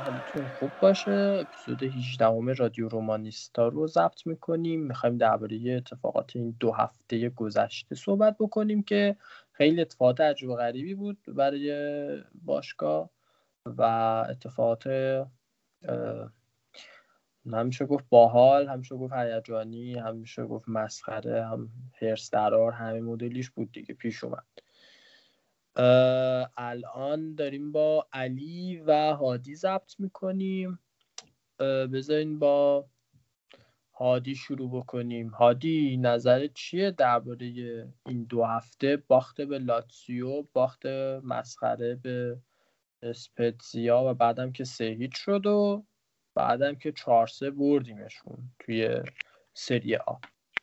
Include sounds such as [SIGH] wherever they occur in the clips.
حالتون خوب باشه. اپیزود 18 رادیو رومانیستا رو ضبط می‌کنیم. می‌خوایم درباره اتفاقات این دو هفته گذشته صحبت بکنیم که خیلی اتفاقات عجب و غریبی بود برای باشگاه و اتفاقات همیشه گفت باحال همیشه گفت هیجانی همیشه گفت مسخره هم هرس درار همه مدلیش بود دیگه پیش اومد. الان داریم با علی و هادی ضبط می‌کنیم. بذارین با هادی شروع بکنیم. هادی نظر چیه درباره این دو هفته؟ باخت به لاتسیو باخت مسخره به اسپتزیا و بعدم که سه هیچ شد و بعدم که چهار سه بردیمشون توی سری آ.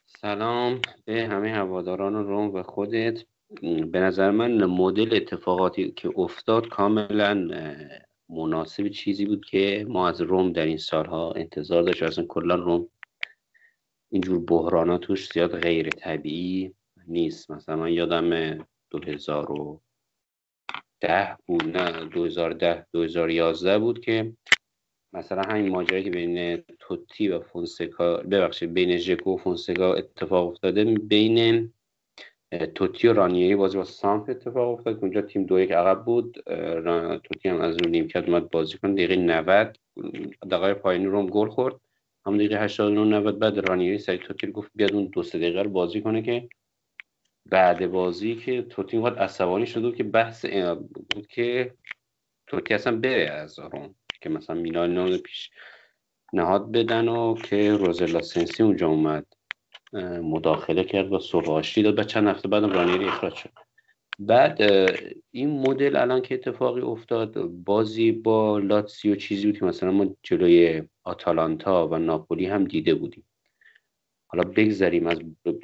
سلام. به همه هواداران روم و خودت. به نظر من مدل اتفاقاتی که افتاد کاملا مناسب چیزی بود که ما از روم در این سالها انتظار داشت اصلا کلا روم اینجور بحرانا توش زیاد غیر طبیعی نیست. مثلا من یادم 2010 بود نه 2010 2011 بود که مثلا همین ماجرایی که بین توتی و فونسکا ببخشید بین ژکو و فونسکا اتفاق افتاده بین توتی و رانیری بازی با سامپ اتفاق افتاد. اونجا تیم دو یک عقب بود. توتی هم از رو نیمکت اومد بازی کن دقیقه 90 دقیقه پایینی روم گل خورد. هم دقیقه 89 90 بعد رانیری سری توتی گفت بیاد اون دو سه دقیقه رو بازی کنه که بعد بازی که توتی اومد عصبانی شده که بحث بود که توتی اصلا بره از روم. که مثلا میلان نو پیش نهاد بدن و که روزلا سنسی اونجا اومد. مداخله کرد و صلح داد. و چند هفته بعد رانیری اخراج شد. بعد این مدل الان که اتفاقی افتاد بازی با لاتسیو چیزی بود که مثلا ما جلوی آتالانتا و ناپولی هم دیده بودیم. حالا بگذریم از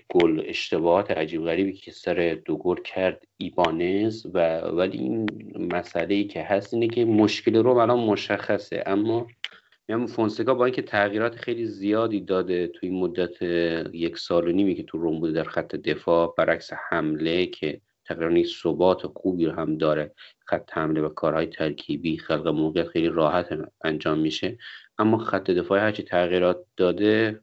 گل اشتباهات عجیب غریبی که سر دو گل کرد ایبانز و ولی این مسئله ای که هست اینه که مشکل رو الان مشخصه. اما میگم فونسکا با اینکه تغییرات خیلی زیادی داده توی مدت یک سال و نیمی که تو روم بوده در خط دفاع برعکس حمله که تقریبا ثبات خوبی رو هم داره. خط حمله و کارهای ترکیبی خلق موقعیت خیلی راحت انجام میشه. اما خط دفاعی هرچی تغییرات داده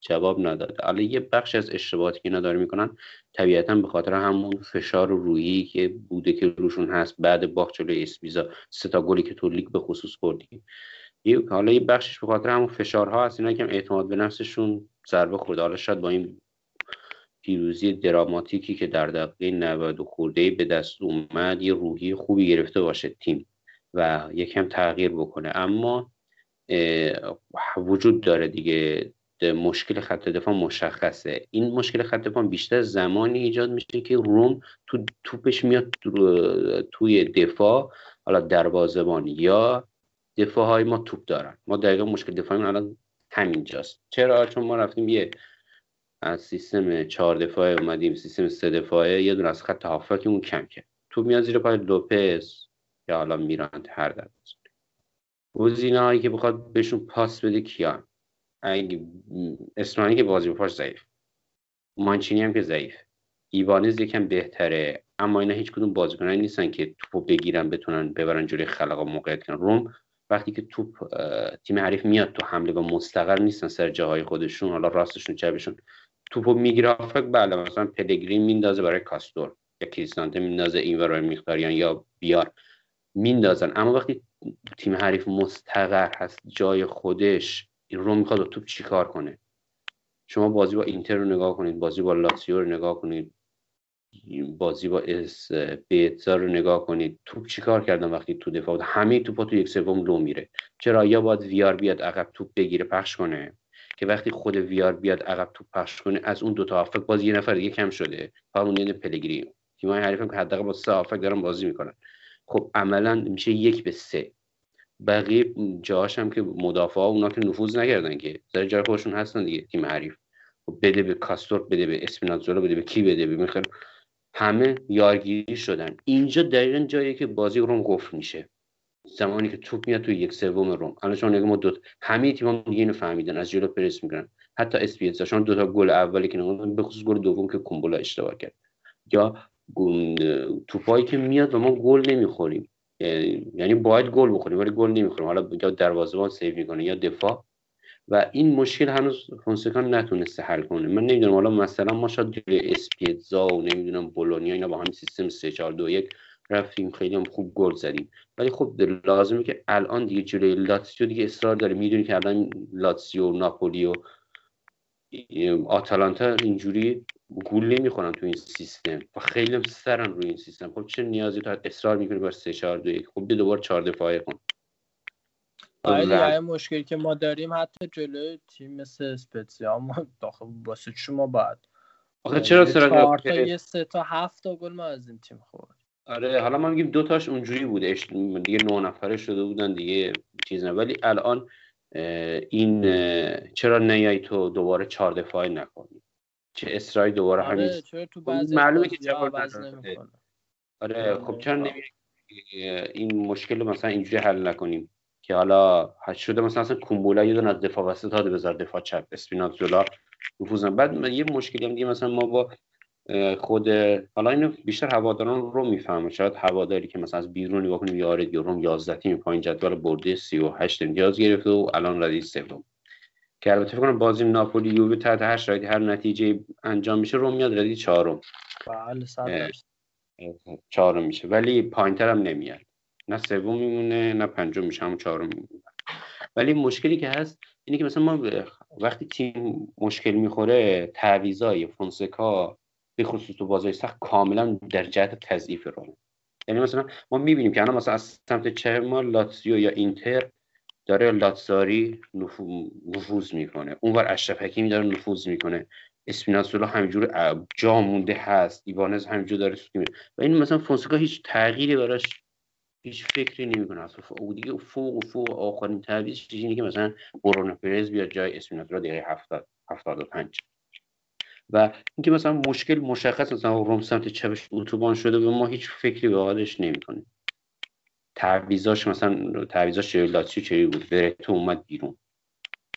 جواب نداده حالا یه بخش از اشتباهاتی که اینا داره می‌کنن طبیعتا به خاطر همون فشار روحی که بوده که روشون هست بعد باخت جلوی اسپیزا سه تا گلی که تو لیگ به خصوص خوردیم حالا یه بخشش به خاطر همون فشارها هست اینا که اعتماد به نفسشون ضربه خورده. حالا شاید با این پیروزی دراماتیکی که در دقیقه 90 و خورده به دست اومد یه روحی خوبی گرفته باشه تیم و یکم تغییر بکنه. اما وجود داره دیگه. مشکل خط دفاع مشخصه. این مشکل خط دفاع بیشتر زمانی ایجاد میشه که روم تو توپش میاد توی دفاع حالا دروازه‌بان یا دفاع های ما توپ دارن. ما دقیقا مشکل دفاعی الان همینجاست چرا؟ چون ما رفتیم یه از سیستم چهار دفاعه اومدیم سیستم سه دفاعه یه دونه از خط اون کم کرد. تو میاد زیر پای لوپز یا حالا میراند هر در گزینه هایی که بخواد بهشون پاس بده کیان؟ اگه اسمانی که بازی پاش ضعیف. مانچینی هم که ضعیف. ایوانز یکم بهتره. اما اینا هیچ کدوم بازیکنایی نیستن که توپو بگیرن بتونن ببرن جوری خلق و موقعیت کنن. روم وقتی که توپ تیم حریف میاد تو حمله و مستقر نیستن سر جاهای خودشون حالا راستشون چپشون توپو می‌گیره فکر بله مثلا پلگرین میندازه برای کاستور یا کریستانته میندازه این برای میختاریان یا بیار میندازن. اما وقتی تیم حریف مستقر هست جای خودش این رو می‌خواد توپ چیکار کنه؟ شما بازی با اینتر رو نگاه کنید بازی با لاتسیو رو نگاه کنید. بازی با اسپتزیا رو نگاه کنید. توپ چیکار کردن وقتی تو دفاع بود؟ همه توپا تو یک سوم لو میره. چرا یا باید ویار بیاد عقب توپ بگیره پخش کنه؟ که وقتی خود ویار بیاد عقب توپ پخش کنه از اون دو تا هافبک باز یه نفر دیگه کم شده. اون یه پلگرینی تیمای حریف که حداقل با سه هافبک دارن بازی می‌کنن. خب عملا میشه یک به سه. بقیه جاهاش هم که مدافع ها اونا که نفوذ نکردن که. در جای خودشون هستن دیگه تیم حریف. خب بده به کاستور بده به اسپینازولا بده به کی بده؟ به می‌خوام همه یارگیری شدن. اینجا دقیقا جایی که بازی روم قفل میشه. زمانی که توپ میاد تو یک سوم روم. الان شما نگاه ما دو همه تیم‌ها دیگه اینو فهمیدن. از جلو پرس می‌کنن حتی اسپیتزا شما دو تا گل اولی که نگاه به خصوص گل دوم که کومبولا اشتباه کرد. یا توپایی که میاد و ما گل نمی‌خوریم. یعنی باید گل بخوریم ولی گل نمی‌خوریم. حالا یا دروازه‌بان save می‌کنه یا دفاع. و این مشکل هنوز فونسکا نتونسته حل کنه. من نمی‌دونم حالا مثلا ما شاید جلوی اسپتزیا و نمی‌دونم بولونیا اینا با همین سیستم 3 4 2 1 رفتیم خیلی هم خوب گل زدیم. ولی خب لازمه که الان دیگه جلوی لاتسیو دیگه اصرار داره. می‌دونی که الان لاتسیو ناپولی و آتالانتا اینجوری گل نمی‌خورن تو این سیستم و خیلی هم سرن روی این سیستم. خب چه نیازی تو اصرار می‌کنی بر 3 4 2 1 خب دوباره 4 دفاعه کن. آره مشکلی که ما داریم حتی جلوی تیم مثل اسپتزیا ما داخل واسه شما بعد آخه چرا چهار تا یه سه تا هفت تا گل ما از این تیم خورد آره حالا ما میگیم دو تاش اونجوری بوده دیگه نه نفره شده بودن دیگه چیز نه ولی الان این چرا نیای تو دوباره چهار دفاعی نکنی؟ چه اسرائیل دوباره آره همین چرا تو خب بعضی معلومه که جواب. نمی‌کنه. آره خب چرا نمی این مشکل رو مثلا اینجوری حل نکنیم؟ که حالا شده مثلا اصلا کومبولا یه دونه از دفاع وسط داده بذار دفاع چپ اسپینازولا نفوذ نکنه. بعد یه مشکلی هم دیگه مثلا ما با خود حالا اینو بیشتر هواداران رو می‌فهمه. شاید هواداری که مثلا از بیرون نگاه کنیم یاره روم 11 تیم پایین جدول برده 38 امتیاز گرفته و الان ردیف سوم. که البته فکر کنم بازی ناپولی یووه تحت هر شرایطی هر نتیجه انجام میشه روم میاد ردی چهارم. بله. چهارم میشه. ولی پایینتر هم نمیاد. نه سوم میمونه نه پنجم میشه همون چهارم. میمونه ولی مشکلی که هست اینه که مثلا ما وقتی تیم مشکل می‌خوره تعویضای فونسکا به خصوص تو بازی سخت کاملا در جهت تضعیف روم یعنی مثلا ما می‌بینیم که الان مثلا از سمت چه ما لاتزیو یا اینتر داره لاتزاری نفو- نفوذ می‌کنه. اونور اشرف حکیمی داره نفوذ می‌کنه. اسپیناسولا همینجور جا مونده هست. ایوانز همینجور داره سوتی و این مثلا فونسکا هیچ تغییری براش هیچ فکری نمی‌کنه. اصلا او دیگه فوق و فوق آخرین تعویضش اینه که مثلا برونو پرز بیاد جای اسپیناسولا دقیقه 70 75 و اینکه مثلا مشکل مشخص مثلا روم سمت چپش اتوبان شده و ما هیچ فکری به حالش نمی‌کنیم. تعویضاش مثلا تعویضاش جلوی لاتسیو چه بود؟ برتو اومد بیرون.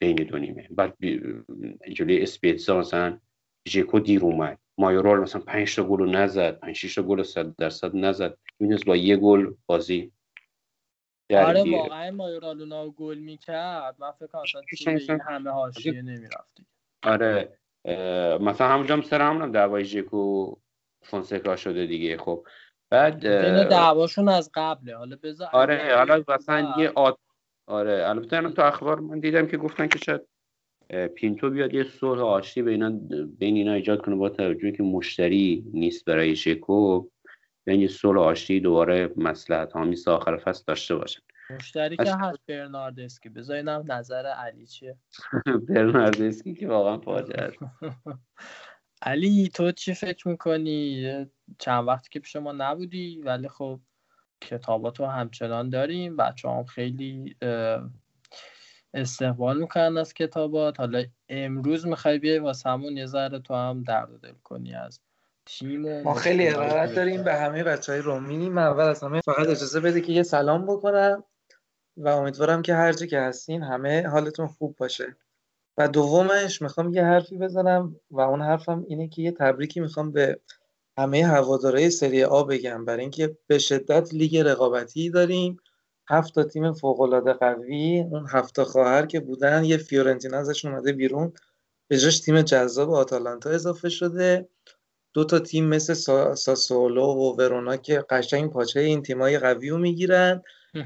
بین دو نیمه. بعد بی... جلوی اسپیتزا مثلا ژکو دیر اومد. مایورال مثلا 5 تا گل رو نزد 5 6 تا گل رو 100 درصد نزد. می‌تونست با یه گل بازی آره. واقعا مایورالونا گل می‌کرد. من فکر کنم اصلا همه حاشیه نمی‌رفت آره مثلا همونجا هم سر همون هم دعوای ژکو فونسکا شده دیگه. خب بعد دعواشون از قبله. حالا بذار آره حالا مثلا یه آد... آره البته تو اخبار من دیدم که گفتن که شاید پینتو بیاد یه صلح آشتی بین اینا بین اینا ایجاد کنه با توجه که مشتری نیست برای شکو. یعنی یه صلح آشتی دوباره مصلحت آمیز تا آخر فصل داشته باشن. مشتری که هست برناردسکی. بذار اینم نظر علی چیه؟ [LAUGHS] برناردسکی که واقعا فاجعه است. [LAUGHS] علی تو چی فکر می‌کنی؟ چند وقتی که پیش ما نبودی ولی خب کتاباتو همچنان داریم. بچه هم خیلی استقبال می‌کنن از کتابات. حالا امروز می‌خوای بیای واسه همون یه ذره تو هم درد دل کنی از تیم ما خیلی که داریم به همه بچه های رومینی من اول از همه فقط اجازه بده که یه سلام بکنم و امیدوارم که هر جا که هستین همه حالتون خوب باشه. و دومش می‌خوام یه حرفی بزنم و اون حرفم اینه که یه تبریکی می‌خوام به همه هوادارهای سری آ بگم. برای اینکه به شدت لیگ رقابتی داریم. هفت تا تیم فوق‌العاده قوی اون هفت تا خواهر که بودن یه فیورنتینا ازشون اومده بیرون. به جاش تیم جذاب آتالانتا اضافه شده. دو تا تیم مثل سا- ساسولو و ورونا که قشنگ پاچه این تیمای قوی رو می‌گیرن.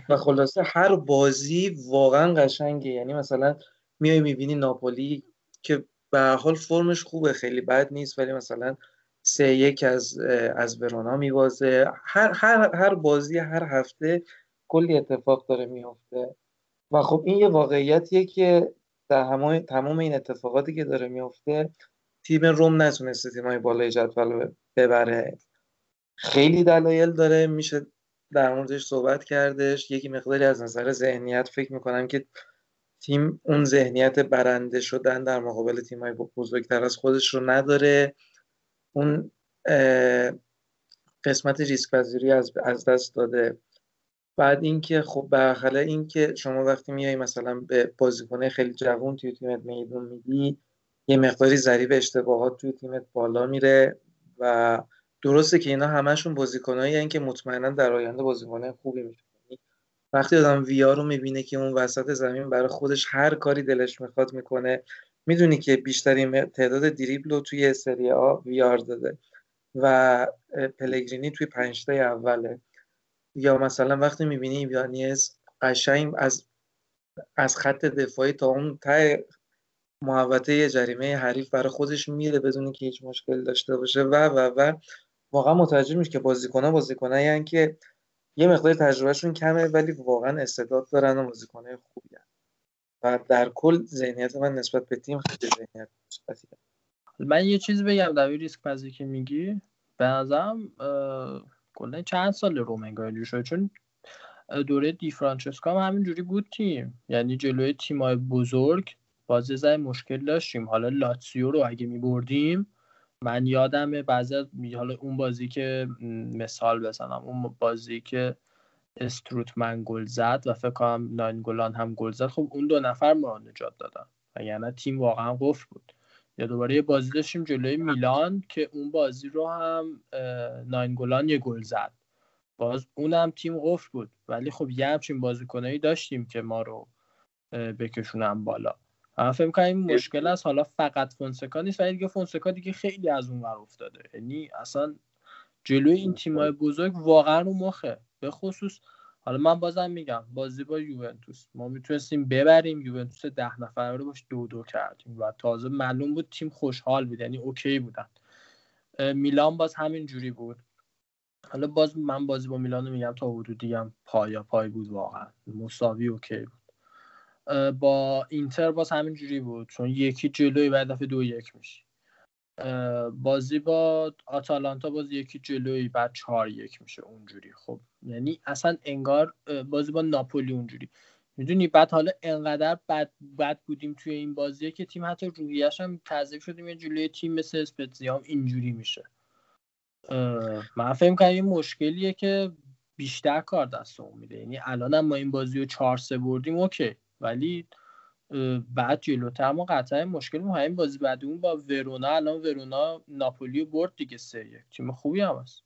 و [LAUGHS] خلاصه هر بازی واقعا قشنگه. یعنی مثلا میای می‌بینی ناپولی که به حال فرمش خوبه خیلی بد نیست ولی مثلا سه یک از از ورونا میبازه. هر هر هر بازی هر هفته کلی اتفاق داره میفته و خب این یه واقعیتیه که در همه تمام این اتفاقاتی که داره میفته تیم روم نتونسته تیمای بالای جدول ببره. خیلی دلایل داره. میشه در موردش صحبت کردش. یکی مقداری از نظر ذهنیت فکر می‌کنم که تیم اون ذهنیت برنده شدن در مقابل تیم‌های بزرگتر از خودش رو نداره. اون قسمت ریسک پذیری از دست داده. بعد اینکه خب برخلاف اینکه شما وقتی میای مثلا به بازیکنه خیلی جوون توی تیمت میدون میدی یه مقداری ضریب اشتباهات توی تیمت بالا میره و درسته که اینا همشون بازیکنایی که مطمئنا در آینده بازیکنه خوبی میشه وقتی آدم ویا رو می‌بینه که اون وسط زمین برای خودش هر کاری دلش می‌خواد می‌کنه می‌دونی که بیشترین تعداد دریبل رو توی سری آ ویار داده و پلگرینی توی پنجتای اوله. یا مثلا وقتی می‌بینی ویانیز قشنگ از از خط دفاعی تا اون ته محوطه جریمه حریف برای خودش میره بدون که هیچ مشکل داشته باشه و و و واقعا متوجه میشه که بازیکن‌ها بازیکنایی که یه مقدار تجربهشون کمه ولی واقعا استعداد دارن و بازیکنای خوبی هن. و در کل ذهنیت من نسبت به تیم خیلی ذهنیت من یه چیز بگم در ریسک پذیری که میگی به نظرم کلا چند سال روم انگار شده چون دوره دی فرانچسکا هم همینجوری بود تیم. یعنی جلوی تیمای بزرگ بازی زای مشکل داشتیم. حالا لاتسیو رو اگه میبردیم من یادمه بعضی حالا اون بازی که مثال بزنم. اون بازی که استروتمن گل زد و فکر کنم ناینگولان هم گل زد. خب اون دو نفر ما نجات دادن. و یعنی تیم واقعا قفل بود. یا دوباره یه بازی داشتیم جلوی میلان که اون بازی رو هم ناینگولان یه گل زد. باز اونم تیم قفل بود. ولی خب یه همچین بازیکنایی داشتیم که ما رو بکشونم بالا. من فکر کنم این مشکل است. حالا فقط فونسکا نیست ولی دیگه فونسکا دیگه خیلی از اون ور افتاده. یعنی اصلا جلوی این تیمای بزرگ واقعا رو مخه. به خصوص حالا من بازم میگم بازی با یوونتوس. ما می‌تونستیم ببریم یوونتوس ده نفره رو باش دو دو کردیم و تازه معلوم بود تیم خوشحال بود یعنی OK بودن. میلان باز همین جوری بود. حالا باز من بازی با میلان رو میگم تا حدودی هم پایا پای بود واقعا. مساوی OK بود. با اینتر باز همین جوری بود چون یکی جلوی بعد دفعه دو یک میشه بازی با آتالانتا باز یکی جلوی بعد چهار یک میشه اونجوری. خب یعنی اصلا انگار بازی با ناپولی اونجوری. می‌دونی؟ بعد حالا انقدر بد, بد بودیم توی این بازی که تیم حتی روحیش هم تضعیف شدیم یه جلوی تیم مثل اسپتزیام اینجوری میشه. من فهم کنم این مشکلیه که بیشتر کار دستمون میده. یعنی الان ما این بازی رو چهار سه بردیم اوکی. ولی بعد جلوتر ما قطعا مشکل مهم بازی بعد اون با ورونا الان ورونا ناپولی برد دیگه سه یک. تیم خوبی هم هست.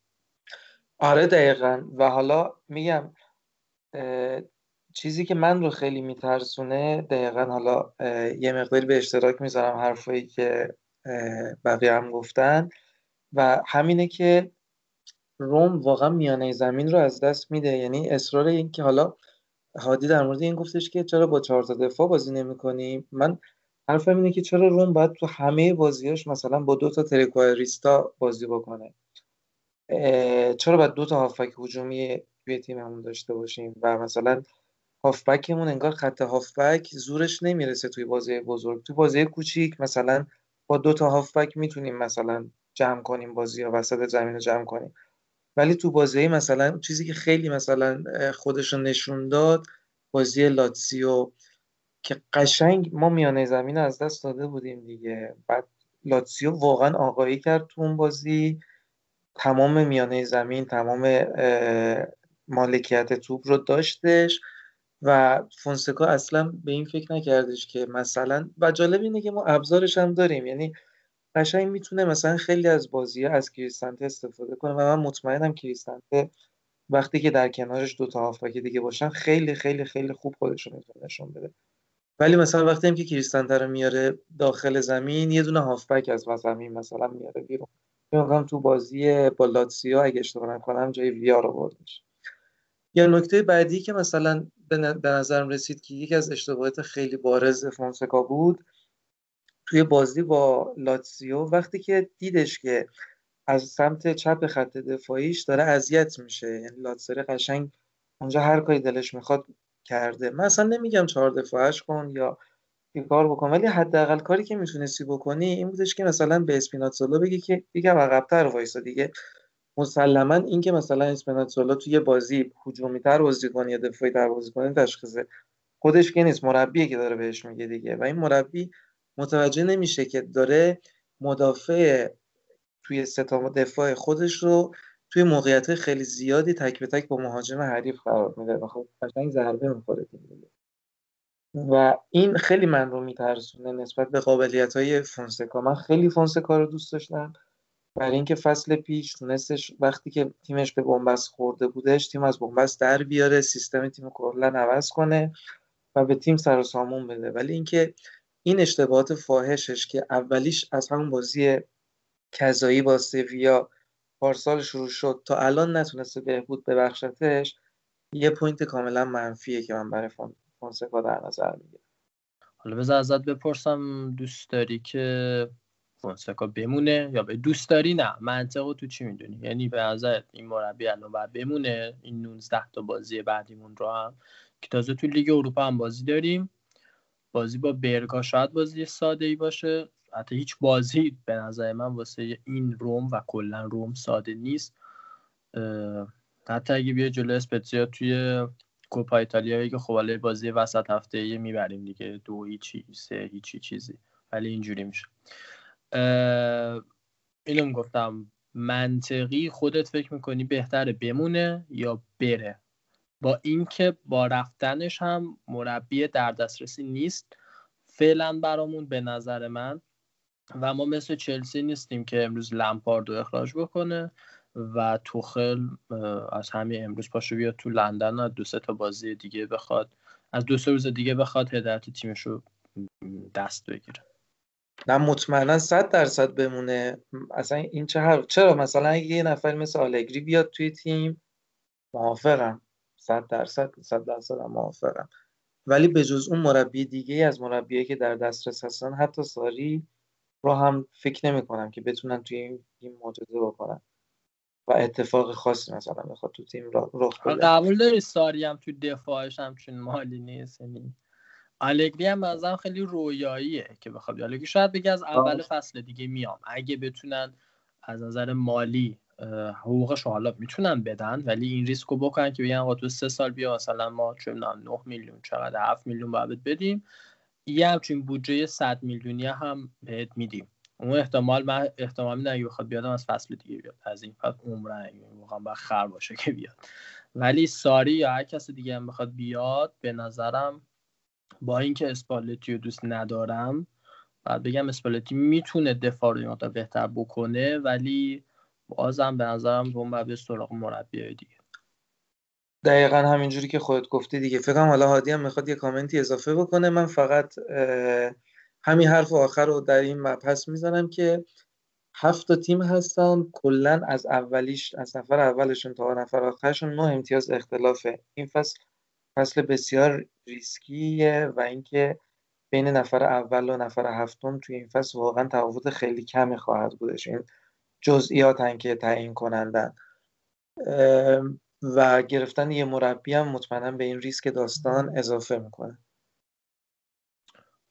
آره دقیقا. و حالا میگم چیزی که من رو خیلی میترسونه دقیقا حالا یه مقداری به اشتراک می‌ذارم حرفایی که بقیه هم گفتن. و همینه که روم واقعا میانه زمین رو از دست میده. یعنی اصرار این که حالا هادی در مورد این گفتش که چرا با چهار تا دفاع بازی نمی‌کنیم من حرفم اینه که چرا روم باید تو همه بازیاش مثلا با دو تا تریکواریستا بازی بکنه؟ چرا باید دو تا هافبک هجومی توی تیممون داشته باشیم؟ و مثلا هافبکمون انگار خط هافبک زورش نمی‌رسه توی بازی بزرگ. تو بازی کوچیک مثلا با دو تا هافبک می‌تونیم مثلا جمع کنیم بازی یا وسط زمین رو جمع کنیم. ولی تو بازی مثلا چیزی که خیلی مثلا خودش نشون داد بازی لاتسیو که قشنگ ما میانه زمین از دست داده بودیم دیگه. بعد لاتسیو واقعا آقایی کرد تو اون بازی. تمام میانه زمین تمام مالکیت توپ رو داشتش و فونسکا اصلا به این فکر نکردش که مثلا و جالب اینه که ما ابزارش هم داریم. یعنی قشنگ می‌تونه مثلا خیلی از بازی از کریستانته استفاده کنه و من مطمئنم کریستانته وقتی که در کنارش دو تا هافبک دیگه باشن خیلی خیلی خیلی خوب خودشون می‌تونه نشون بده. ولی مثلا وقتی هم که کریستانته رو میاره داخل زمین یه دونه هافبک از زمین مثلا میاره بیرون. میگم تو بازی با لاتسیا اگه اشتباه نکنم جای ویا رو بردش یا نکته بعدی که مثلا به نظرم رسید که یکی از اشتباهات خیلی بارز فونسکا بود توی بازی با لاتسیو وقتی که دیدش که از سمت چپ خط دفاعیش داره اذیت میشه. یعنی لاتسری قشنگ اونجا هر کاری دلش می‌خواد کرده. من اصلا نمیگم چهار دفاعش کن یا این کار بکن ولی حداقل کاری که می‌تونستی بکنی این بودش که مثلا به اسپیناتزولا بگی که یکم عقبتر وایسا دیگه. مسلما اینکه مثلا اسپناتزولا توی بازی هجومی تر بازی کنه یا دفاعی تر بازی کنه تشخیص خودش که نیست مربیه که داره بهش میگه دیگه. و این مربی متوجه نمیشه که داره مدافع توی ستا دفاع خودش رو توی موقعیت خیلی زیادی تک به تک با مهاجم حریف قرار میده. و خب قشنگ ضربه می‌خوره و این خیلی من رو میترسونه نسبت به قابلیت های فونسکا. من خیلی فونسکا رو دوست داشتم. برای اینکه فصل پیش تونستش وقتی که تیمش به بنبست خورده بودش تیم از بنبست در بیاره سیستم تیم کلا عوض کنه و به تیم سر و سامون بده. ولی اینکه این اشتباهات فاحشش که اولیش از همون بازی کذایی با سویا پارسال شروع شد تا الان نتونسته بهبود ببخشتش یه point کاملا منفیه که من برای فونسکا در نظر می‌گیرم. حالا بذار ازت بپرسم دوست داری که فونسکا بمونه یا به دوست داری؟ نه منطقه تو چی می‌دونی؟ یعنی به نظر این مربی الان باید بمونه؟ این 19 تا بازی بعدیمون رو هم؟ که تازه تو لیگ اروپا هم بازی داریم. بازی با برگا شاید بازی ساده ای باشه. حتی هیچ بازی به نظر من واسه این روم و کلا روم ساده نیست. حتی اگه بیا جلو اسپتزیا توی کوپا ایتالیا که خب بازی وسط هفته یه می‌بریم دیگه. دو هیچی سه هیچی چیزی. ولی اینجوری میشه. اینو گفتم منطقی خودت فکر می‌کنی بهتره بمونه یا بره؟ با اینکه با رفتنش هم مربی در دسترسی نیست فعلا برامون به نظر من و ما مثل چلسی نیستیم که امروز لمپارد رو اخراج بکنه و توخل از همین امروز پاشو بیاد تو لندن و دو سه تا بازی دیگه بخواد از دو سه روز دیگه بخواد هدایت تیمش رو دست بگیره. نه مطمئنا صد درصد بمونه. اصلا این چه چرا؟ مثلا یه نفر مثل آلگری بیاد توی تیم موافقم. صد درصد صد درصد موافقم. ولی به جز اون مربی دیگه از مربیه که در دسترس هستن حتی ساری رو هم فکر نمی کنم که بتونن توی این تیم معجزه بکنن. و اتفاق خاصی مثلا بخواد تو تیم رخ بده. قبول داری ساری هم تو دفاعش همچین مالی نیست یعنی آلگری هم مثلا خیلی رویاییه که بخواد. آلگری شاید بگه از اول فصل دیگه میام. اگه بتونن از نظر مالی حقوقش حالا می‌تونن بدن ولی این ریسک رو بکنن که بگن آقا تو سه سال بیا مثلا ما چه 9 میلیون چقدر 7 میلیون باید بدیم. یه همچین بودجه 100 میلیونی هم بهت میدیم. اون احتمال من احتمال میدم اگه بخواد بیاد از فصل دیگه بیاد. از این فصل عمرن واقعا با خر باشه که بیاد. ولی ساری یا هر کس دیگه هم بخواد بیاد به نظرم با اینکه اسپالتی رو دوست ندارم بعد بگم اسپالتی می‌تونه دفاع رو بهتر بکنه ولی بازم به نظرم روم باید سراغ مربی دیگه. دقیقا همینجوری که خودت گفتی دیگه. فکرم حالا هادی هم می‌خواد یه کامنتی اضافه بکنه. من فقط همین حرف آخر رو در این مبحث می‌زنم که هفت تا تیم هستن. کلا از اولیش از نفر اولشون تا نفر آخرشون نه امتیاز اختلافه. این فصل فصل بسیار ریسکیه و اینکه بین نفر اول و نفر هفتم توی این فصل واقعا تفاوت خیلی کمی خواهد بودش این جزئیات که تعیین کنندن. و گرفتن یه مربی هم مطمئنا به این ریسک داستان اضافه می‌کنه.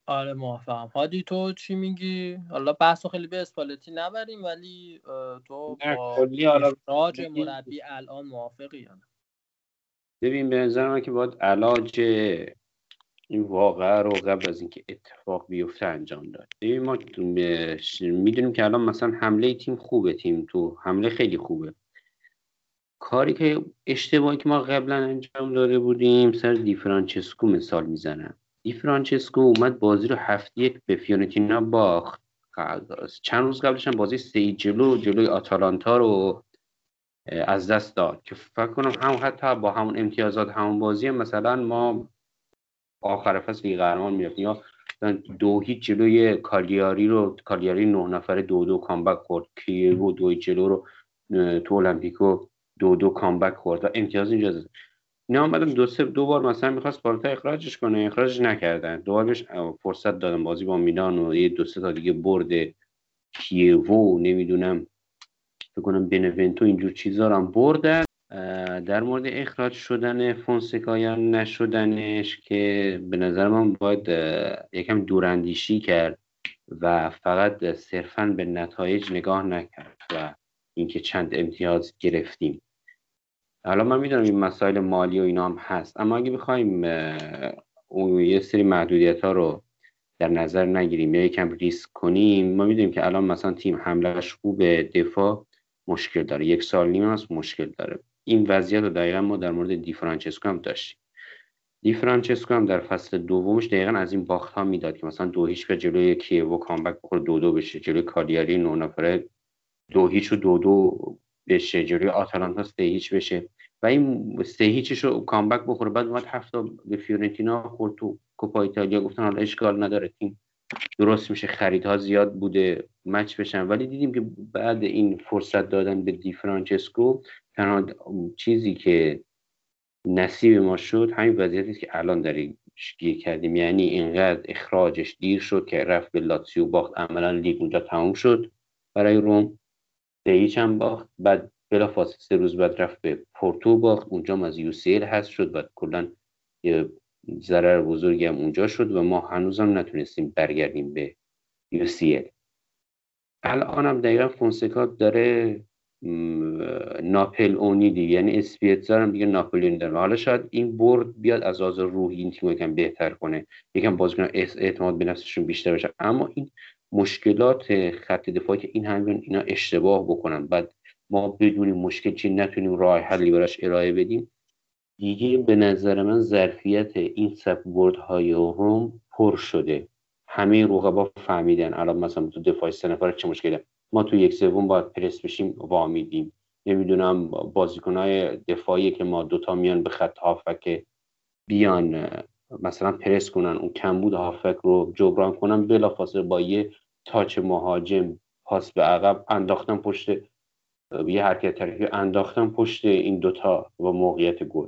آره موافقم. هادی تو چی میگی؟ حالا بحثو خیلی به اسپالتی نبریم ولی تو با راج مربی الان موافقی یا نه؟ ببین به نظر من که باید علاج این واقعه رو قبل از اینکه اتفاق بیفته انجام داد ما می‌دونیم که الان مثلا حمله تیم خوبه تیم تو حمله خیلی خوبه. کاری که اشتباهی که ما قبلا انجام داده بودیم سر دیفرانچسکو مثال می‌زنم. دیفرانچسکو اومد بازی رو هفت یک به فیورنتینا باخت. چند روز قبلش هم بازی سه جلو جلوی آتالانتا رو از دست داد که فکر کنم هم حتی با همون امتیازات همون بازی مثلا ما آخر فصل لیگ قهرمان می‌رفتیم یا دو هیچ جلوی کالیاری رو کالیاری نه نفر دو دو comeback خورد. کیوو دو جلو رو تو المپیکو دو دو comeback خورد. و امتیاز اینجا زد اینا اومدن دو سه دو بار مثلا می‌خواست پالوتا اخراجش کنه. اخراجش نکردن. دو بار بهش فرصت دادن. بازی با میلان و یه دو سه تا دیگه برد. کیوو نمی‌دونم. فکر کنم بنونتو اینجور چیزا رو هم بردن. در مورد اخراج شدن فونسکا یا نشدنش که به نظر من باید یکم دوراندیشی کرد و فقط صرفا به نتایج نگاه نکرد و اینکه چند امتیاز گرفتیم. حالا من می‌دونم این مسائل مالی و اینا هم هست اما اگه بخوایم یه سری محدودیت ها رو در نظر نگیریم یا یکم ریسک کنیم ما می‌دونیم که الان مثلا تیم حملهش خوب دفاع مشکل داره یک سال نیم هست مشکل داره. این وضعیت رو دقیقا ما در مورد دی فرانچسکو هم داشتیم. دی هم در فصل دومش دقیقا از این باخت ها می‌داد که مثلا دو هیچ به جلوی کیوو comeback بخوره دو دو بشه جلوی کالیاری نه نفره دو هیچ و دو دو بشه جلوی آتالانتا سه هیچ بشه. و این سه هیچش رو comeback بخوره بعد اومد هفت تا به فیورنتینا خورد تو کوپا ایتالیا گفتن حالا اشکال نداره. تیم درست میشه خریدها زیاد بوده مچ بشن. ولی دیدیم که بعد این فرصت دادن به دی فرانچسکو تنها چیزی که نصیب ما شد همین وضعیتی که الان داریم گیر کردیم. یعنی اینقدر اخراجش دیر شد که رفت به لاتسیو باخت. عملا لیگ اونجا تموم شد برای روم. هیچ هم باخت. بعد بلا فاصله سه روز بعد رفت به پورتو باخت. اونجا از یو سی هست شد. بعد کلا ضرر بزرگی هم اونجا شد و ما هنوزم نتونستیم برگردیم به سی الان هم دقیقا فونسکا داره ناپل اونی دیگه یعنی اسپیتزا هم دیگه ناپلیون داره. حالا شاید این برد بیاد از آز روحی این تیم یکم بهتر کنه یکم بازیکن اعتماد به نفسشون بیشتر بشه اما این مشکلات خط دفاعی که این همین اینا اشتباه بکنن. بعد ما بدونیم مشکل چی نتونیم راه حلی براش ارائه بدیم. دیگه به نظر من ظرفیت این سپ های هم پر شده. همه رقبا فهمیدن. الان مثلا تو دفاع سه نفر چه مشکله ما تو یک سوم باید پرس بشیم وامیدیم نمی‌دونم بازیکنهای دفاعی که ما دوتا میان به خط هافک بیان مثلا پرس کنن. اون کمبود هافک رو جبران کنن بلافاصله با یه تاچ مهاجم پاس به عقب انداختن پشت یه حرکت طرفی انداختن پشت این دوتا و موقعیت گل.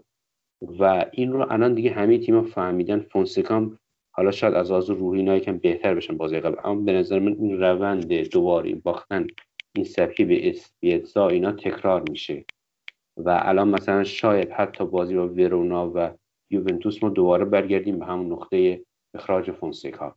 و این رو الان دیگه همه تیم‌ها فهمیدن. فونسکام حالا شاید از آز روحی اینا یکم بهتر بشن بازی قبل اما به نظر من این روند دوباره باختن این سبکی به اسپیتزا اینا تکرار میشه. و الان مثلا شاید حتی بازی با ورونا و یوونتوس ما دوباره برگردیم به همون نقطه اخراج فونسکا.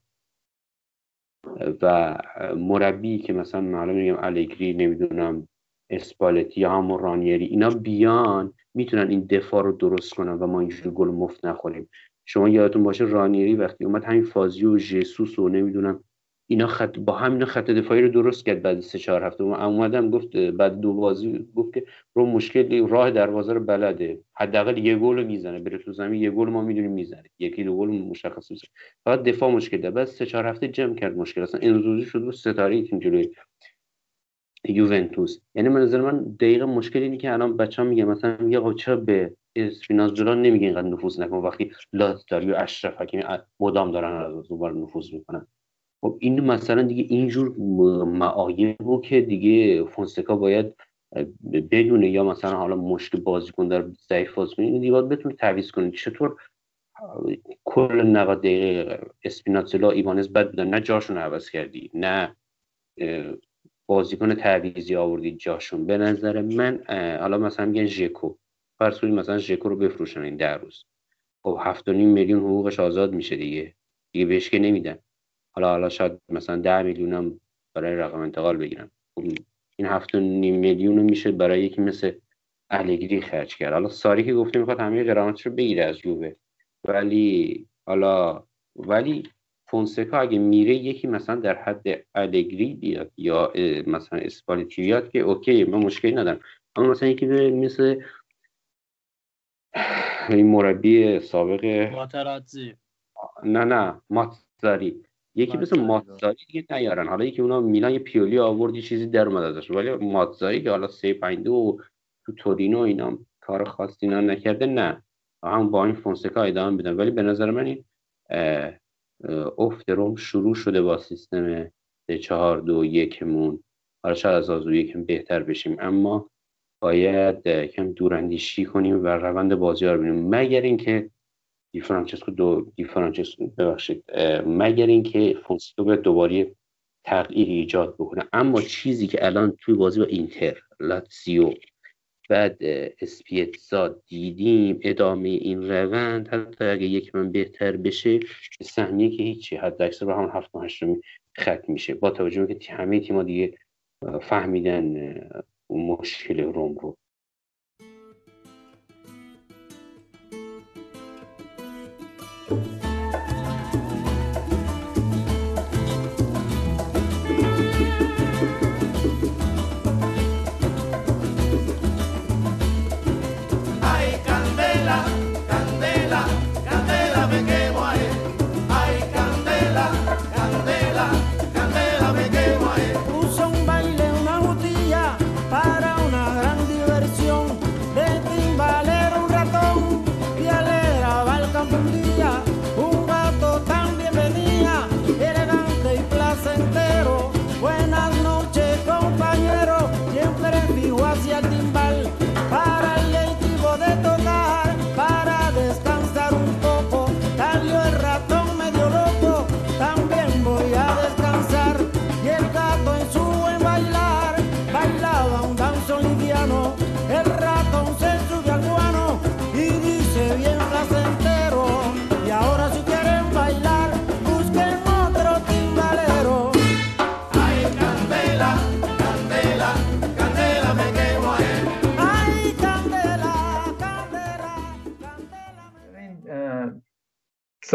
و مربی که مثلا معلوم میگم الگری نمی‌دونم اسپالتی یا همون رانیری اینا بیان می‌تونن این دفاع رو درست کنن و ما اینجوری گل مفت نخوریم. شما یادتون باشه رانیری وقتی اومد همین فازی و ژسوس و نمی‌دونم اینا خط با همین خط دفاعی رو درست کرد بعد سه چهار هفته. اومدم گفت بعد دو بازی گفت که رو مشکل راه دروازه رو بلده. حداقل یه گل می‌زنه بره تو زمین یه گل ما می‌دونیم می‌زنه. یکی دو گل مشخص میشه. فقط دفاع مشکل ده بعد سه چهار هفته جمع کرد مشکل. اصلا انزوزی شد و ستاره تیم جلوی یوونتوس. یعنی من نظر من دقیقا مشکل اینه که الان بچه ها میگه مثلا میگه چرا به اسپینازولا نمیگه اینقدر نفوذ نکن؟ وقتی لاتاری و اشرف حکیمی مدام دارن از دوباره نفوذ می‌کنن. خب این مثلا دیگه اینجور معایب که دیگه فونسکا باید بدونه یا مثلا حالا مشکل بازیکن در ضعیف بازیکن این دیگه بتونه تعویض کنه. چطور کل 90 دقیقه اسپیناتزولا ایوانز بد بودن؟ نه جاشون عوض کردی نه بازیکن تعویزی آوردی جاشون. به نظر من حالا مثلا میگن ژکو. فرض مثلا ژکو رو بفروشن این در روز. خب 7.5 میلیون حقوقش آزاد میشه دیگه. دیگه بهش که نمیدن. حالا حالا شاید مثلا 10 میلیون هم برای رقم انتقال بگیرن. خب این 7.5 میلیون میشه برای یکی مثل الگری خرج کرد. حالا ساری که گفته می‌خواد همه قرامتش رو بگیره از یووه ولی حالا ولی فونسکا اگه میره یکی مثلا در حد الگری بیاد یا مثلا اسپالتی بیاد که اوکی من مشکلی ندارم. اما مثلا یکی مثل این مربی سابق ماتراتزی نه نه ماتزاری. یکی مثل ماتزاری. دیگه نیارن. حالا یکی اونا میلان یه پیولی آورد یه چیزی در اومد ازش. ولی ماتزاری که حالا سه پنج و تو تورینو اینا کار خاصی اینا نکرده نه. هم با این فونسکا ادامه بدن ولی به نظر من این افت روم شروع شده با سیستم چهار دو یکمون. حالا شاید از آزو یکم بهتر بشیم. اما باید کم دوراندیشی کنیم و روند بازی ها رو ببینیم. مگر اینکه دی فرانچسکو دو دی فرانچسکو ببخشید مگر اینکه فونسکا به دوباره تغییر ایجاد بکنه. اما چیزی که الان توی بازی با اینتر لاتسیو بعد اسپیتزا دیدیم ادامه این روند. حتی اگه یک من بهتر بشه سهمیه که هیچی حد اکثر به همون هفت هشتمی ختم میشه. با توجه که همه تیما دیگه فهمیدن مشکل روم رو.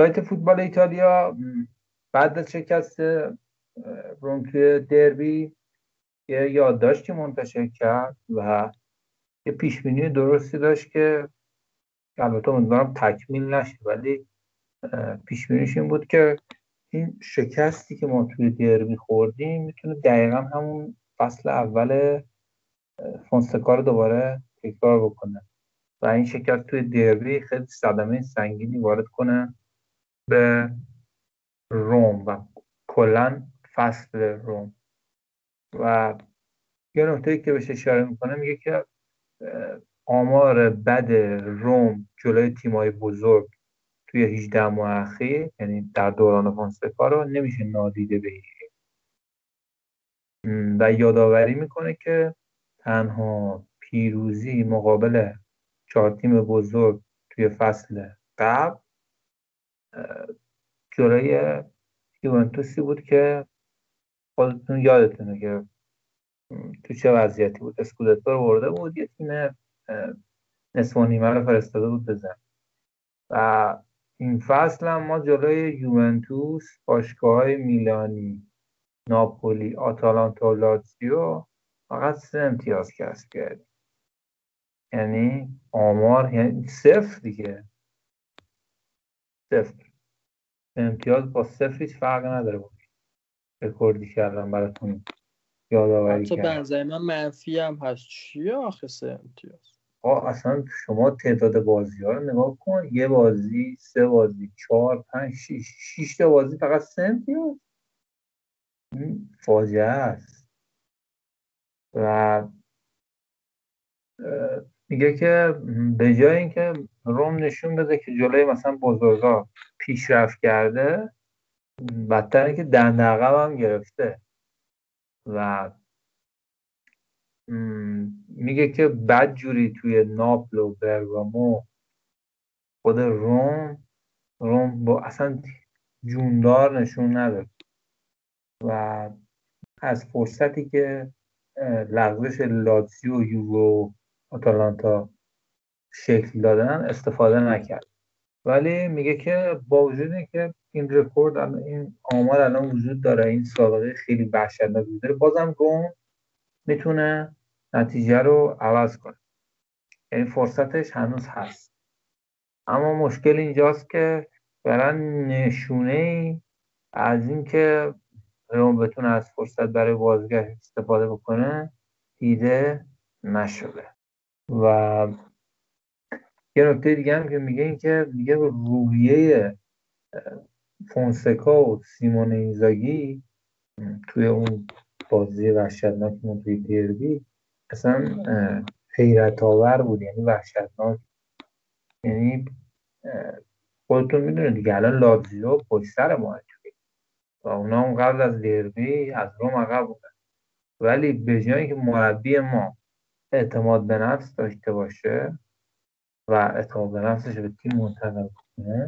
سایت فوتبال ایتالیا بعد از شکست روم توی دربی یه یادداشتی منتشر کرد و یه پیشبینی درستی داشت که البته امیدوارم تکمیل نشه ولی پیشبینیش این بود که این شکستی که ما توی دربی خوردیم می‌تونه دقیقا همون فصل اول فونسکا رو دوباره تکرار بکنه. و این شکست توی دربی خیلی صدمه سنگینی وارد کنه. به روم و کلا فصل روم. و یه نکته که بهش اشاره می‌کنه میگه که آمار بد روم جلوی تیمای بزرگ توی 18 ماه اخیر یعنی در دوران فونسکا رو نمیشه نادیده بگیریم و یادآوری می‌کنه که تنها پیروزی مقابل چهار تیم بزرگ توی فصل قبل جلوی یوونتوسی بود که خودتون یادتونه که تو چه وضعیتی بود؟ اسکودتو رو برده بود یه تیم نصف و نیمه رو فرستاده بود بزن و این فصل هم ما جلوی یوونتوس باشگاه های میلانی ناپولی آتالانتا و لاتزیو فقط سه امتیاز کسب کردیم. یعنی آمار یعنی صفر دیگه. صفر. امتیاز با صفر هیچ فرق نداره با رکوردی کردم براتون. یادآوری حتی کردم. بنظر من منفی هم هست. چیه آخه سه امتیاز؟ آه اصلا شما تعداد بازی ها رو نگاه کن. یه بازی سه بازی چهار پنج شیش. شیش تا بازی فقط سه امتیاز. این فاجعه است. و میگه که به جای اینکه روم نشون بده که جلوی مثلا بزرگا پیشرفت کرده بدتره که دند عقب هم گرفته. و میگه که بد جوری توی ناپل و برگامو خود روم روم با اصلا جوندار نشون نداد و از فرصتی که لغزش لاتزیو و آتالانتا شکل دادن استفاده نکرد. ولی میگه که با وجود اینکه این رکورد این آمار الان وجود داره این سابقه خیلی وحشتناک وجود داره بازم روم می‌تونه نتیجه رو عوض کنه. یعنی فرصتش هنوز هست. اما مشکل اینجاست که برن نشونه ای از اینکه روم بتونه از فرصت برای بازگشت استفاده بکنه دیده نشده. و یه نکته دیگه هم که میگه این که میگه روحیه فونسکا و سیمون اینزاگی توی اون بازی وحشتناک توی دربی اصلا حیرت آور بود یعنی وحشتناک. یعنی خودتون می‌دونه دیگه الان لاتزیو پشت سر ما و اونا هم قبل از دربی از روم عقب بودن. ولی به جای اینکه مربی ما اعتماد به نفس داشته باشه و اعتماد به نفسش به تیم منتقل کنه.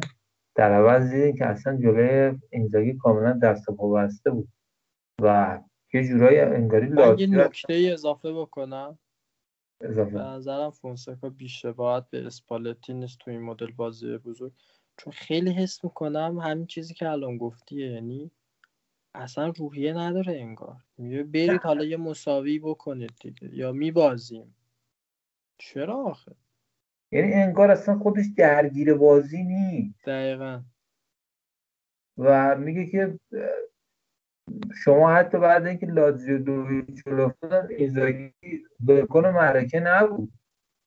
در عوض دیدیم که اصلا جلوی اینزاگی کاملا دست بسته بود و یه جورایی انگاری من یه نکته اضافه بکنم. اضافه. به نظرم فونسکا بیشتر باید به اسپالتی نیست تو این مدل بازی بزرگ. چون خیلی حس می‌کنم همین چیزی که الان گفتیه یعنی اصلا روحیه نداره انگار. میگه برید حالا یه مساوی بکنید دیگه یا میبازیم. چرا آخه؟ یعنی انگار اصلا خودش درگیر بازی نیست. دقیقا. و میگه که شما حتی بعد اینکه لازیو دو جلو افتادن ایزاگی بلکن معرکه نبود.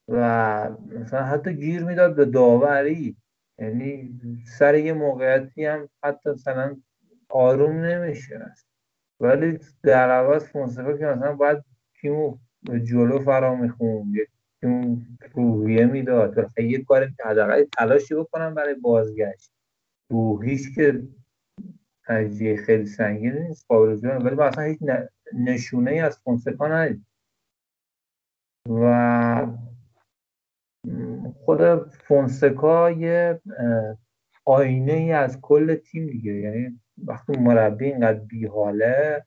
و مثلا حتی گیر می‌داد به داوری. یعنی سر یه موقعیتی هم حتی مثلا آروم نمیشه. ولی در عوض فونسکا که مثلا باید تیمو جلو فرا میخون تیم روحیه می‌داد. یه کار حداقل تلاشی بکنم برای بازگشت. روحیش که تجزیه خیلی سنگین نیست قابل ولی ما اصلا هیچ نشونه ای از فونسکا ندید و خود فونسکا یه آینه ای از کل تیم دیگه. یعنی وقتی مربی اینقدر بیحاله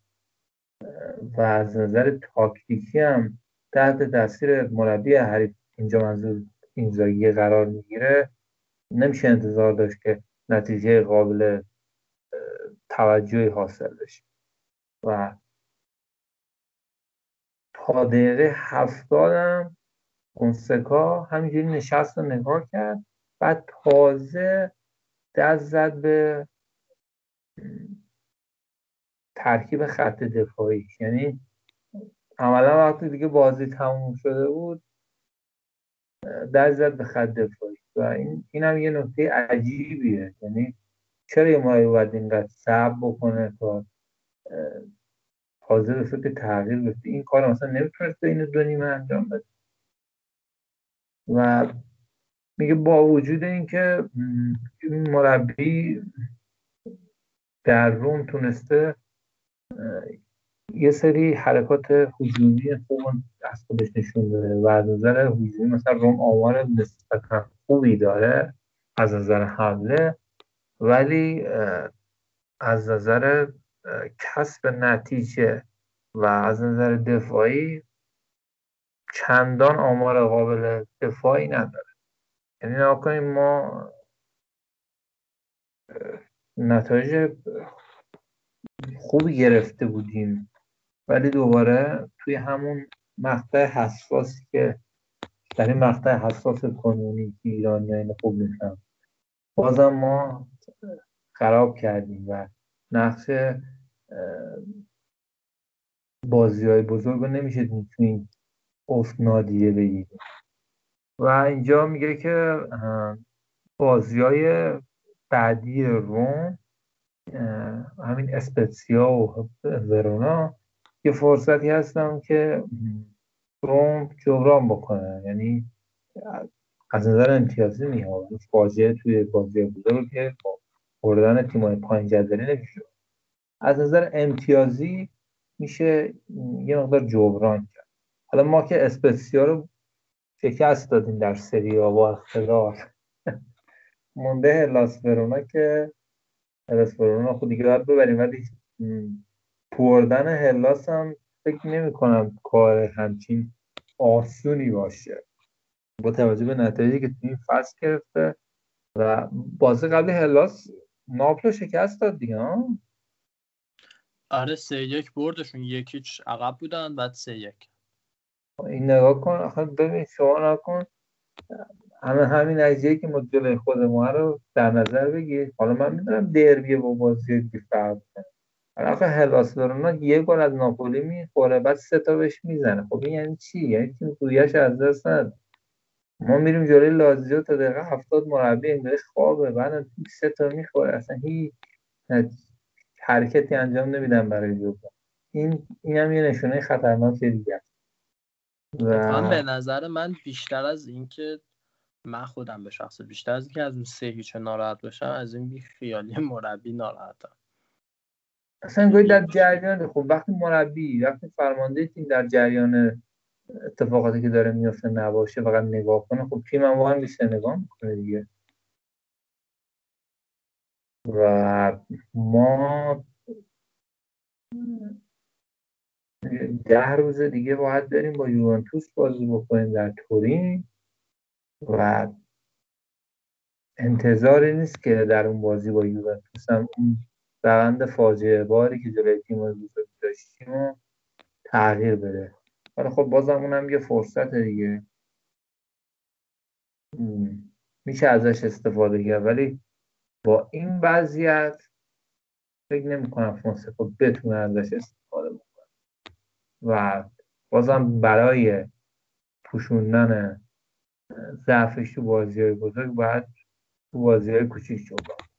و از نظر تاکتیکی هم تحت تاثیر مربی حریف اینجا منظور اینزاگی قرار می‌گیره نمیشه انتظار داشت که نتیجه قابل توجهی حاصل بشه. و تا دقیقه هفتادم اونسکا همینجوری نشست و نگاه کرد بعد تازه دست زد به ترکیب خط دفاعی. یعنی عملا وقتی دیگه بازی تموم شده بود دست زد به خط دفاعی. و این, این هم یه نکته عجیبیه. یعنی چرا یه ماهی باید اینقدر صبر بکنه تا حاضر به که تغییر بده این کار مثلا نمی‌تونست این دو نیمه انجام بده. و میگه با وجود اینکه این مربی در روم تونسته یه سری حرکات هجومی خوب از خودش نشون بده و از نظر هجومی مثلا روم آمار نسبتا خوبی داره از نظر حمله ولی از نظر کسب نتیجه و از نظر دفاعی چندان آمار قابل دفاعی نداره. یعنی نکنیم ما نتایج خوبی گرفته بودیم. ولی دوباره توی همون مقطع حساسی که در این مقطع حساس کنونی که ایرانی این خوب نیستن بازم ما خراب کردیم و نقش بازی های بزرگ رو نمیشه تو این افت نادیه بگیریم. و اینجا میگه که بازی های بعدی روم همین اسپتسیا و ورونا یه فرصتی هستم که روم جبران بکنه یعنی از نظر امتیازی میاد فاجعه توی بازی بزرگ بردن تیمای پایین جدولی نمیشه از نظر امتیازی میشه یه مقدار جبران کرد. حالا ما که اسپسیا رو شکست دادیم در سری با اختدار مونده هلاس ورونا که هلاس ورونا خود دیگه باید ببریم ولی بردن هلاس هم فکر نمی کنم کار همچین آسونی باشه. با توجه به نتایجی که تو این فصل گرفته و بازی قبل هلاس ناپلو شکست داد دیگه آره سه یک بردشون. یکیچ عقب بودن بعد سه یک. این نگاه کن آخه ببین شما نکن همه همین نتیجه که ما جلوی خود ما رو در نظر بگیر. حالا من می‌دونم دربیه با بازی فرق آخه هلاس ورونا یه گل از ناپولی می‌خوره بعد سه تا بهش می‌زنه. خب این یعنی چی؟ یعنی تیم رویش از دست ند ما میریم جلوی لازیو تا دقیقه هفتاد مربی انگلیس خوابه. بعد سه تا می‌خوره. اصلا هیچ حرکتی انجام نمیدن برای جبران این این هم یه نشونه خطرناک دیگه و به نظر من بیشتر از اینکه من خودم به شخص بیشتر از اینکه از اون سه هیچ ناراحت باشم از این بی خیالی مربی ناراحتم. اصلا گوی در جریان خب وقتی مربی وقتی فرمانده تیم در جریان اتفاقاتی که داره میفته نباشه فقط نگاه کنه خب تیم هم واقعا بیشتر نگاه می‌کنه دیگه. و ما ده روز دیگه باید بریم با یوونتوس بازی بکنیم در تورین. و انتظاری نیست که در اون بازی با یوونتوس هم اون روند فاجعه باری که جلوی تیم بزرگ داشتیم تغییر بده. ولی خب بازم اونم یه فرصت دیگه. میشه ازش استفاده کرد. ولی با این وضعیت فکر نمی کنم فونسکا بتونه ازش استفاده بکنه. و بازم برای پوشوندن ضعفش تو بازی های بزرگ باید تو بازی های کوچیک جبران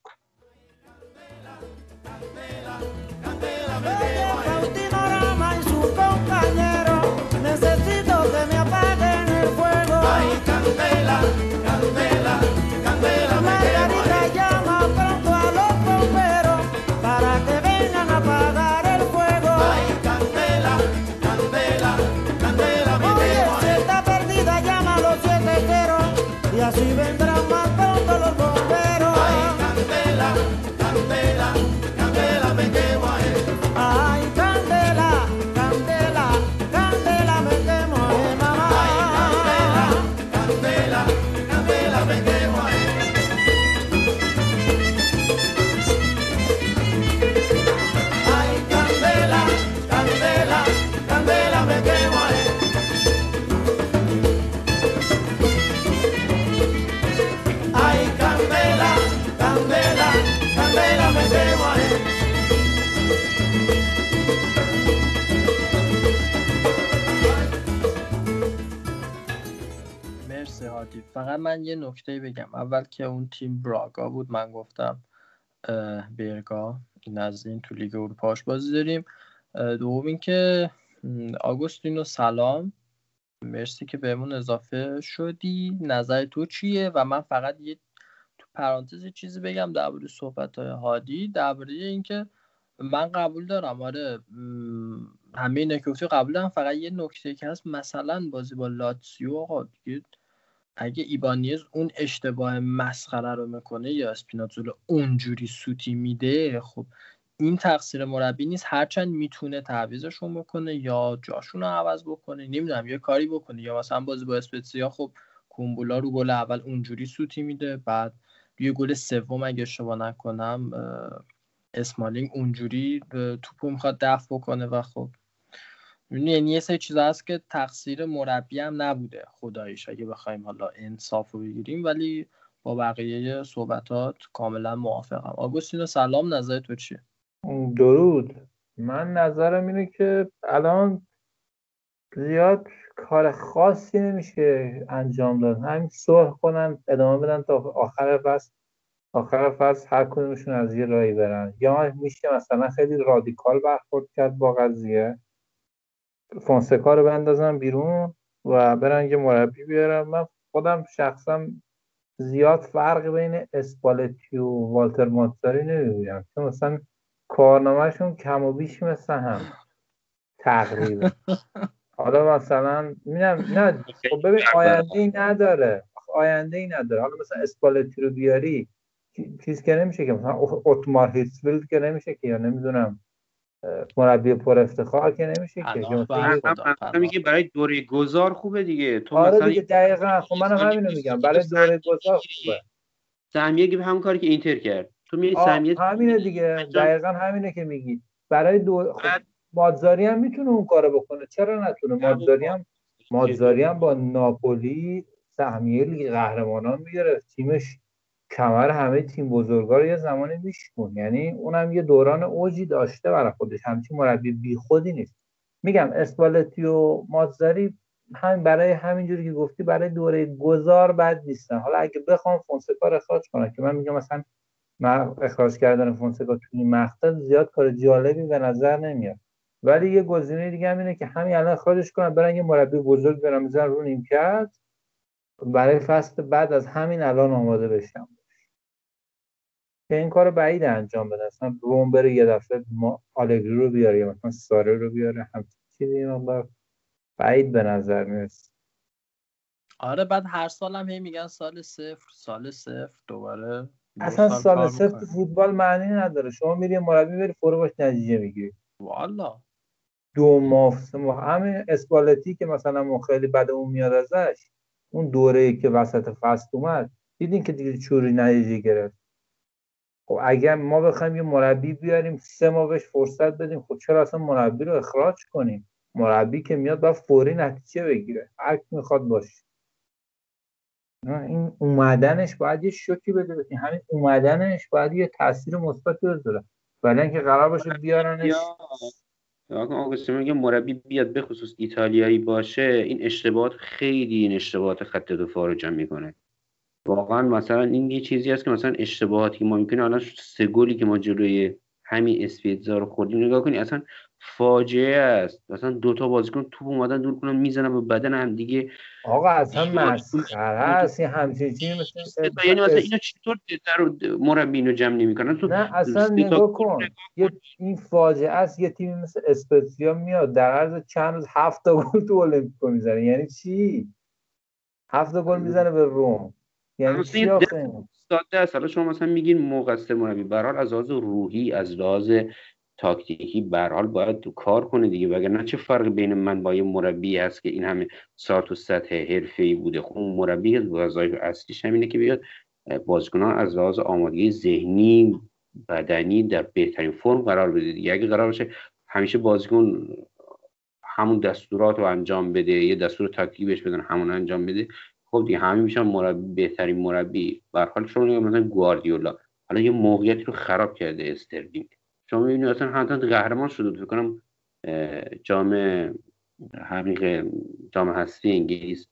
فقط من یه نکته بگم. اول که اون تیم براگا بود من گفتم برگا این از این تو لیگ اروپاش بازی داریم. دوم اینکه آگوستینو سلام مرسی که بهمون اضافه شدی. نظر تو چیه؟ و من فقط یه تو پرانتز چیزی بگم درباره صحبت های هادی. درباره اینکه من قبول دارم. آره همه که قبول دارم. فقط یه نکته که هست مثلا بازی با لاتسیو آقا دیگه اگه ایبانیز اون اشتباه مسخره رو می‌کنه یا اسپیناتزولا اونجوری سوتی میده خب این تقصیر مربی نیست. هرچند می‌تونه تعویزشون بکنه یا جاشون رو عوض بکنه نمی‌دونم یه کاری بکنه. یا مثلا بازی با اسپتسیا خب کومبولا رو گل اول اونجوری سوتی میده بعد روی گل سوم اگه اشتباه نکنم اسمالینگ اونجوری توپو می‌خواد دفع بکنه و خب یعنی یه سری چیز هست که تقصیر مربی هم نبوده خدایش اگه بخوایم حالا انصاف رو بگیریم ولی با بقیه صحبتات کاملا موافقم. آگوستینو سلام نظر تو چیه؟ درود. من نظرم اینه که الان زیاد کار خاصی نمیشه انجام داد. همین صلح کنن ادامه بدن تا آخر فصل. آخر فصل هر کدومشون از یه رایی برن. یا میشه مثلا خیلی رادیکال برخورد کرد با قضیه. فونسکا رو بندازم بیرون و برن یه مربی بیارم. من خودم شخصا زیاد فرق بین اسپالتی و والتر ماتزاری نمی‌بینم. چون مثلا کارنامهشون کم و بیش مثل هم. تقریبا. حالا مثلا می‌دونم نه خب ببین آینده ای نداره. آینده ای نداره. حالا مثلا اسپالتی رو بیاری چیز که نمیشه که مثلا اتمار هیتسفیلد که نمیشه که یا نمی‌دونم. مربی پر افتخار که نمیشه که میگه برای دوره گذار خوبه دیگه. تو آره مثلا دیگه دقیقا. خب منم همینو میگم. برای دوره گذار خوبه. سهمیه به همون کاری که اینتر کرد. تو میگی سهمیه همینه دیگه. دقیقا همینه که میگی. برای دو خب مادزاری هم می‌تونه اون کارو بکنه. چرا نتونه؟ مادزاری هم مادزاری هم با ناپولی سهمیه لیگ قهرمانان می‌گرفت. تیمش کمر همه تیم بزرگا رو یه زمانی میشکن یعنی اونم یه دوران اوجی داشته برای خودش. همچین مربی بی خودی نیست. میگم اسپالتی و مازاری همین برای همینجوری که گفتی برای دوره گذار بد نیستن. حالا اگه بخوام فونسکا رو اخراج کنم که من میگم مثلا اخراج کردن فونسکا توی این مقطع زیاد کار جالبی به نظر نمیاد. ولی یه گزینه دیگه هم اینه که همین الان اخراجش کنن برن یه مربی بزرگ برن می‌ذارن رو نیمکت برای فصل بعد از همین الان آماده بشم. که این کار بعید انجام بده. اصلا روم بره یه دفعه ما آلگری رو بیاره یا مثلا ساره رو بیاره هم چیزی مقدار بعید به نظر می‌رسه. آره بعد هر سال هم هی میگن سال صفر سال صفر دوباره اصلا سال صفر فوتبال معنی نداره. شما میری مربی بری فرو باش نتیجه می‌گیری. والا. دو ماه همین اسپالتی که مثلا ما خیلی بدمون میاد ازش اون دوره که وسط فصل اومد دیدین که دیگه چوری نتیجه گرفت. خب اگر ما بخوایم یه مربی بیاریم سه ماه بهش فرصت بدیم خب چرا اصلا مربی رو اخراج کنیم؟ مربی که میاد باید فوری نتیجه بگیره. هر می‌خواد باشه. این اومدنش باید یه شوکی بده بکنیم همین اومدنش باید یه تاثیر مثبت بذاره. ولی اینکه قرار باشه بیارنش. آقا میگه؟ مربی بیاد به خصوص ایتالیایی باشه این اشتباهات خیلی این اشتباهات خط دفاع رو جمع می‌کنه. واقعا مثلا این یه چیزی هست که مثلا اشتباهاتی که ما می‌کنیم الان سه گلی که ما جلوی همین اسپیتزا رو خوردیم نگاه کنی اصلا فاجعه است. مثلا دو تا بازیکن توپ اومدن دور کنن می‌زنن به بدن هم دیگه. آقا اصلا مسخره است. این همچین چیزی مثل یعنی مثلا اینا چطور در مربی اینو جمع نمی‌کنن؟ تو نه اصلا نگاه کن. یه این فاجعه است یه تیمی مثل اسپتزیا میاد در عرض چند روز هفت تا گل تو المپیکو می‌زنه. یعنی چی؟ هفت گل می‌زنه به روم. یعنی چی ساده است. حالا شما مثلا میگین مقصر مربی. برحال از لحاظ روحی از لحاظ تاکتیکی برحال باید تو کار کنه دیگه. وگرنه چه فرق بین من با یه مربی هست که این همه سال تو سطح ای بوده. خب اون مربی وظایف اصلیش همینه که بیاد بازیکنان از لحاظ آمادگی ذهنی بدنی در بهترین فرم قرار بده دیگه. اگه قرار باشه همیشه بازیکن همون دستورات رو انجام بده یه دستور تاکتیکی بهش بدن همون انجام بده خب دیگه همین میشن مربی بهترین مربی. به حال شما مثلا گواردیولا. حالا یه موقعیتی رو خراب کرده استرلینگ. شما می‌بینید اصلا حتی قهرمان شده فکر کنم جام حقیق جام هستی انگلیس.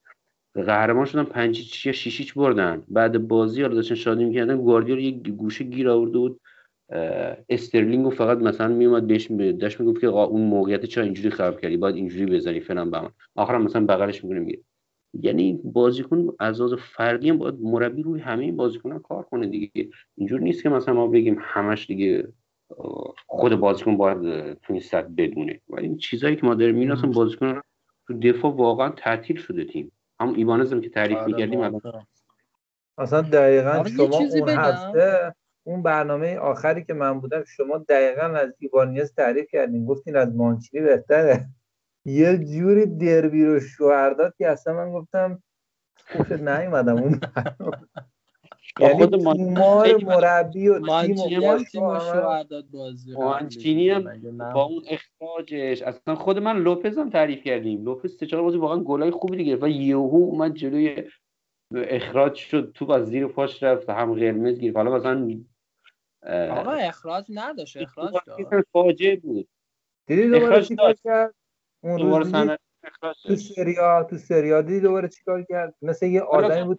قهرمان شدن پنج یا شیش هیچ بردن. بعد بازی حالا داشتن شادی می‌کردن. گواردیولا یه گوشه گیر آورده بود. استرلینگ رو فقط مثلا میومد بهش داشت می‌گفت که اون موقعیت چرا اینجوری خراب کردی؟ باید اینجوری بزنی فلان بهمان آخرم مثلا بغلش می‌کنه میگه. یعنی بازیکن از لحاظ فردی هم باید مربی روی همه این بازیکنان کار کنه دیگه. اینجور نیست که مثلا ما بگیم همش دیگه خود بازیکن باید تو این سطح بدونه. ولی این چیزایی که ما داریم می‌بینیم اصلا بازیکن تو دفاع واقعا تعطیل شده تیم. هم ایوانزم که تعریف آره می‌کردیم اصلا دقیقا شما اون هفته اون برنامه آخری که من بودم شما دقیقا از ایوانیز تعریف کردین. گفتین از مانچینی بهتره. یه جوری دربی رو شوهر داد که اصلا من گفتم خوشت نیومدم اون یعنی تومار مربی و تیم مانچینی هم با اون اخراجش اصلا خود من لوپز هم تعریف کردیم. لوپز سه چهار بازی واقعا گلای خوبی دیگه و یهو اومد جلوی اخراج شد تو از زیر پاش رفت هم قرمز گرفت. حالا مثلا آقا اخراج نداشت اخراج داشت فاجعه بود. دیدی دوباره چیکار کرد؟ اون روز تو سریا تو سریا دیدی دوباره چیکار کرد؟ مثل یه آدمی بود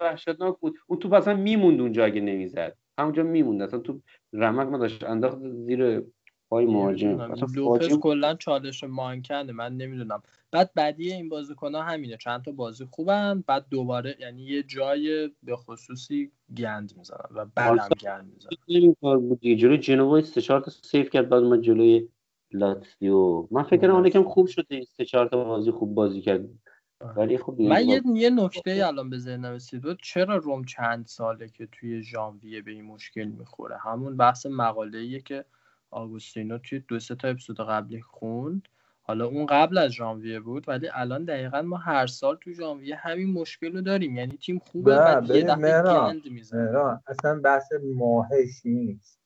وحشتناک بود. اون تو اصلا میموند اونجا اگه نمی‌زد. همونجا میموند. اصلا تو رمق نداشت. انداخت زیر پای مهاجم. لوپز کلا چالش مانکنده من نمی‌دونم. بعد بعدی این بازیکن ها همینه. چند تا بازی خوبن بعد دوباره یعنی یه جای به خصوصی گند می‌زنن و بعدم گند می‌زنن. جلوی جنوا سه چهار تا سیف کرد بعد ما جلوی لاتسیو من فکر کنم یکم خوب شده سه چهار تا بازی خوب بازی کرد. ولی خب من یه, یه نکته الان به ذهنم رسید. چرا روم چند ساله که توی ژانویه به این مشکل می‌خوره؟ همون بحث مقاله که آگوستینو توی دو سه تا اپیزود قبلی خوند. حالا اون قبل از ژانویه بود ولی الان دقیقا ما هر سال تو ژانویه همین مشکل رو داریم. یعنی تیم خوبه و یه دفعه گند می‌زنه. اصلا بحث ماهش نیست.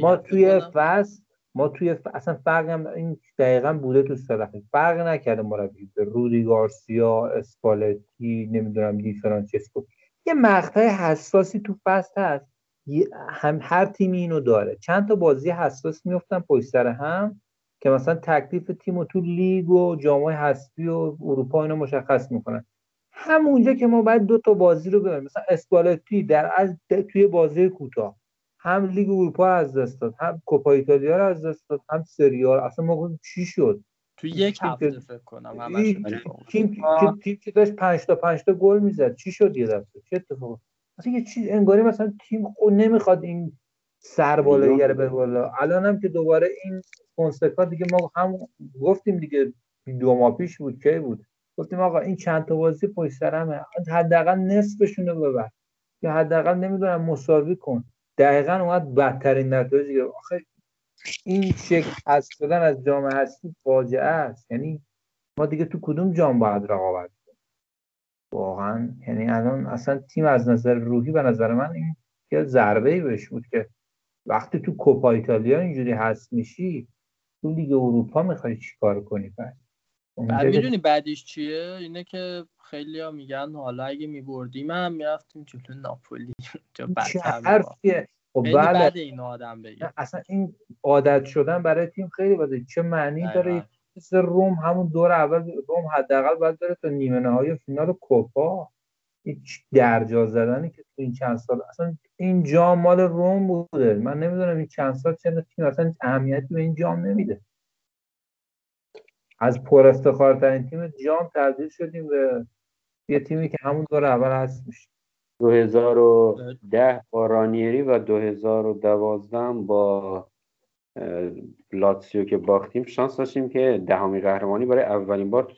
ما توی فصل ما توی ف... اصلا فرق هم این دقیقا بوده تو سلخی فرق نکرده مربی رودی گارسیا اسپالتی نمی‌دونم دی فرانچسکو. یه مقطع حساسی تو فصل هست. هم هر تیمی اینو داره. چند تا بازی حساس میفتن پشت سر هم که مثلا تکلیف تیم و تو لیگ و جامعه حذفی و اروپا اینو مشخص می‌کنن. همونجا که ما باید دو تا بازی رو ببینیم مثلا اسپالتی در از توی بازی کوتاه. هم لیگ اروپا از دست داد هم کوپا ایتالیا رو از دست داد هم سریال اصلا ما چی شد؟ تو یک هفته فکر کنم تیم تیم که داشت 5 تا 5 تا گل می‌زد. چی شد یه دفعه؟ چه اتفاقی؟ اصلا یه چیز انگاری مثلا تیم خود نمی‌خواد این سر بالا یه به بالا. الان هم که دوباره این فونسکا دیگه ما هم گفتیم دیگه دو ماه پیش بود کی بود؟ گفتیم آقا این چند تا بازی پشت سرمه. حداقل نصفشون رو ببر. یا حداقل نمی‌دونم مساوی کن. دقیقا اومد بدترین نتایج آخه این شکل از شدن از جام هستی فاجعه است. یعنی ما دیگه تو کدوم جام باید رقابت کنیم؟ واقعا یعنی الان اصلا تیم از نظر روحی به نظر من این یه ضربه ای بهش بود که وقتی تو کوپا ایتالیا اینجوری هست میشی تو لیگ اروپا می‌خوای چیکار کنی پس؟ بعد می‌دونی بعدیش چیه؟ اینه که خیلی ها میگن حالا اگه میبردیم هم می‌رفتیم جلو ناپولی. [LAUGHS] چه حرفیه؟ خب بعد این آدم بگه. اصلا این عادت شدن برای تیم خیلی بده. چه معنی داره. مثل روم همون دور اول روم حداقل باید بره تا نیمه نهایی فینال کوپا. هیچ درجا زدنی که تو این چند سال اصلا این جام مال روم بوده. من نمی‌دونم این چند سال چه تیم اصلا اهمیتی به این جام نمیده. از پر افتخارترین تیم جام تبدیل شدیم به یه تیمی که همون دور اول هست میشه. 2010 با رانیری و 2012 هم با لاتسیو که باختیم شانس داشتیم که دهمی قهرمانی برای اولین بار تو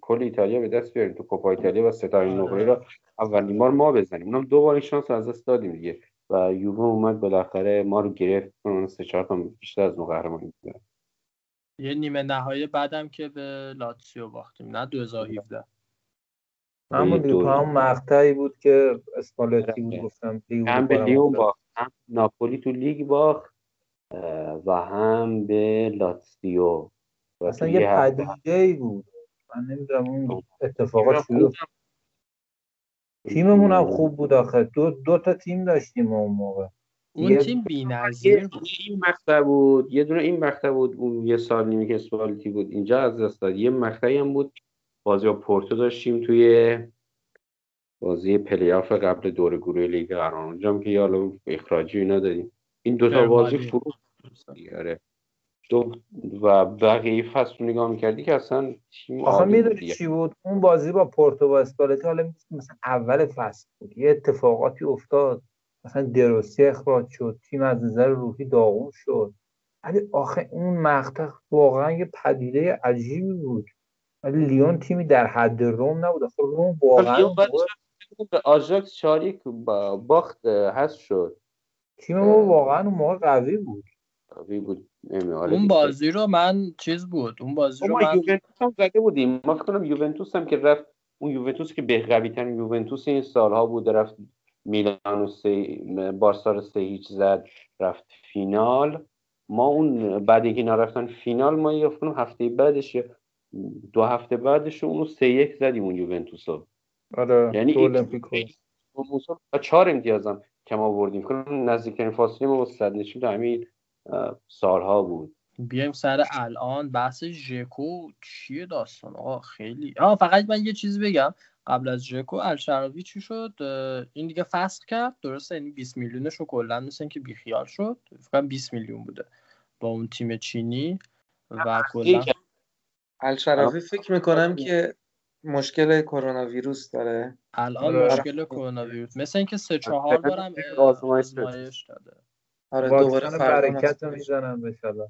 کل ایتالیا به دست بیاریم تو کوپا ایتالیا و ستاره آره. نقره را اولین بار ما بزنیم. اونم دو بار این شانس رو از دست دادیم دیگه. و یووه اومد بالاخره ما رو گرفت. اون سه چهار تا بیشتر از ما قهرمانی بودن. یه نیمه نهایی بعدم که به لاتسیو باختیم نه 2017 همون دیگه همون مقطعی بود که اسپالتی بود آره. گفتم هم به لیون. باخت هم ناپولی تو لیگ باخت و هم به لاتسیو اصلا یه پدیده ای بود من نمی‌دونم اون خب. اتفاقات شروع تیممون هم خوب بود آخه دو, دو تا تیم داشتیم اون موقع اون یه- تیم بی‌نظیر بود این مقطع بود یه دونه این مقطع بود اون یه سال نیمه که اسپالتی بود. اینجا از دست داد. یه مقطعی هم بود بازی با پورتو داشتیم توی بازی پلی آف قبل دور گروه لیگ قهرمانان اونجا هم که یه حالا اخراجی اینا دادیم این دوتا بازی. فرو آره. دو و بقیه فصل نگاه می‌کردی که اصلا تیم آخه می‌دونی. چی بود؟ اون بازی با پورتو و اسپالتی حالا مثلا اول فصل بود. یه اتفاقاتی افتاد. مثلا دروسی اخراج شد. تیم از نظر روحی داغون شد. ولی آخه اون مقطع واقعا یه پدیده عجیبی بود. ولی لیون تیمی در حد روم نبود. آخه روم واقعا به آژاکس چاریک با باخت هست شد. تیم ما واقعا اون موقع قوی بود. قوی بود. اون. بازی رو من چیز بود. اون بازی رو ما من یوونتوس هم زده بودیم. ما فکر کنم یوونتوس هم که رفت اون یوونتوس که به قوی ترین یوونتوس این سالها بود رفت میلان و سه بارسا رو سه هیچ زد رفت فینال. ما اون بعد اینکه اینا رفتن فینال ما یه هفته بعدش یا دو هفته بعدش اونو سه یک زدیم اون یوونتوس رو آره یعنی المپیکو چهار امتیازم کم آوردیم. فکر کنم نزدیکترین فاصله ما با صد نشین تو همین سالها بود. بیایم سر الان بحث ژکو. چیه داستان؟ آقا خیلی آه فقط من یه چیز بگم. قبل از ژکو الشراوی چی شد؟ این دیگه فسخ کرد. درسته یعنی 20 میلیونش رو کلا مثل اینکه بیخیال شد. فکر کنم 20 میلیون بوده با اون تیم چینی و کلا. الشراوی فکر می‌کنم که مشکل کرونا ویروس داره. الان آره. مشکل کرونا ویروس. مثل اینکه سه چهار بارم اه، آزمایش داده. آره دوباره برکت رو. می‌زنم حالا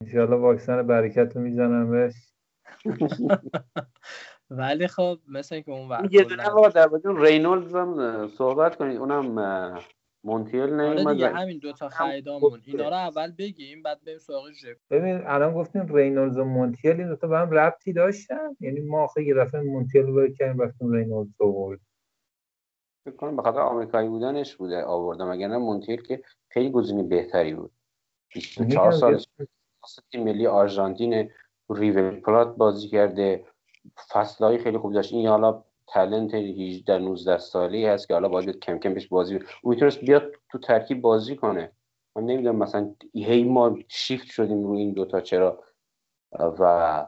انشالله واکسن برکت رو می‌زنم بهش. [LAUGHS] ولی خب مثل اینکه اون ور یه دونه با در رینولدز هم صحبت کنید اونم مونتیل آره نیومد دیگه و- همین دوتا خریدامون. اینا رو اول بگیم بعد بریم سراغ ژکو ببین الان گفتیم رینولدز و مونتیل این دوتا به هم ربطی داشتن. یعنی ما آخه یه دفعه مونتیل رو کردیم رفتیم رینولدز رو آوردیم. فکر کنم به خاطر آمریکایی بودنش بوده آوردم. اگر نه مونتیل که خیلی گزینه بهتری بود. 24 میگم سالش تیم ملی آرژانتین ریور پلات بازی کرده. فصلهای خیلی خوب داشت. این حالا تلنت 18 19 ساله هست که حالا باید کم کم بهش بازی. اون می‌تونست بیاد تو ترکیب بازی کنه. من نمی‌دونم مثلا هی ما شیفت شدیم روی این دوتا چرا؟ و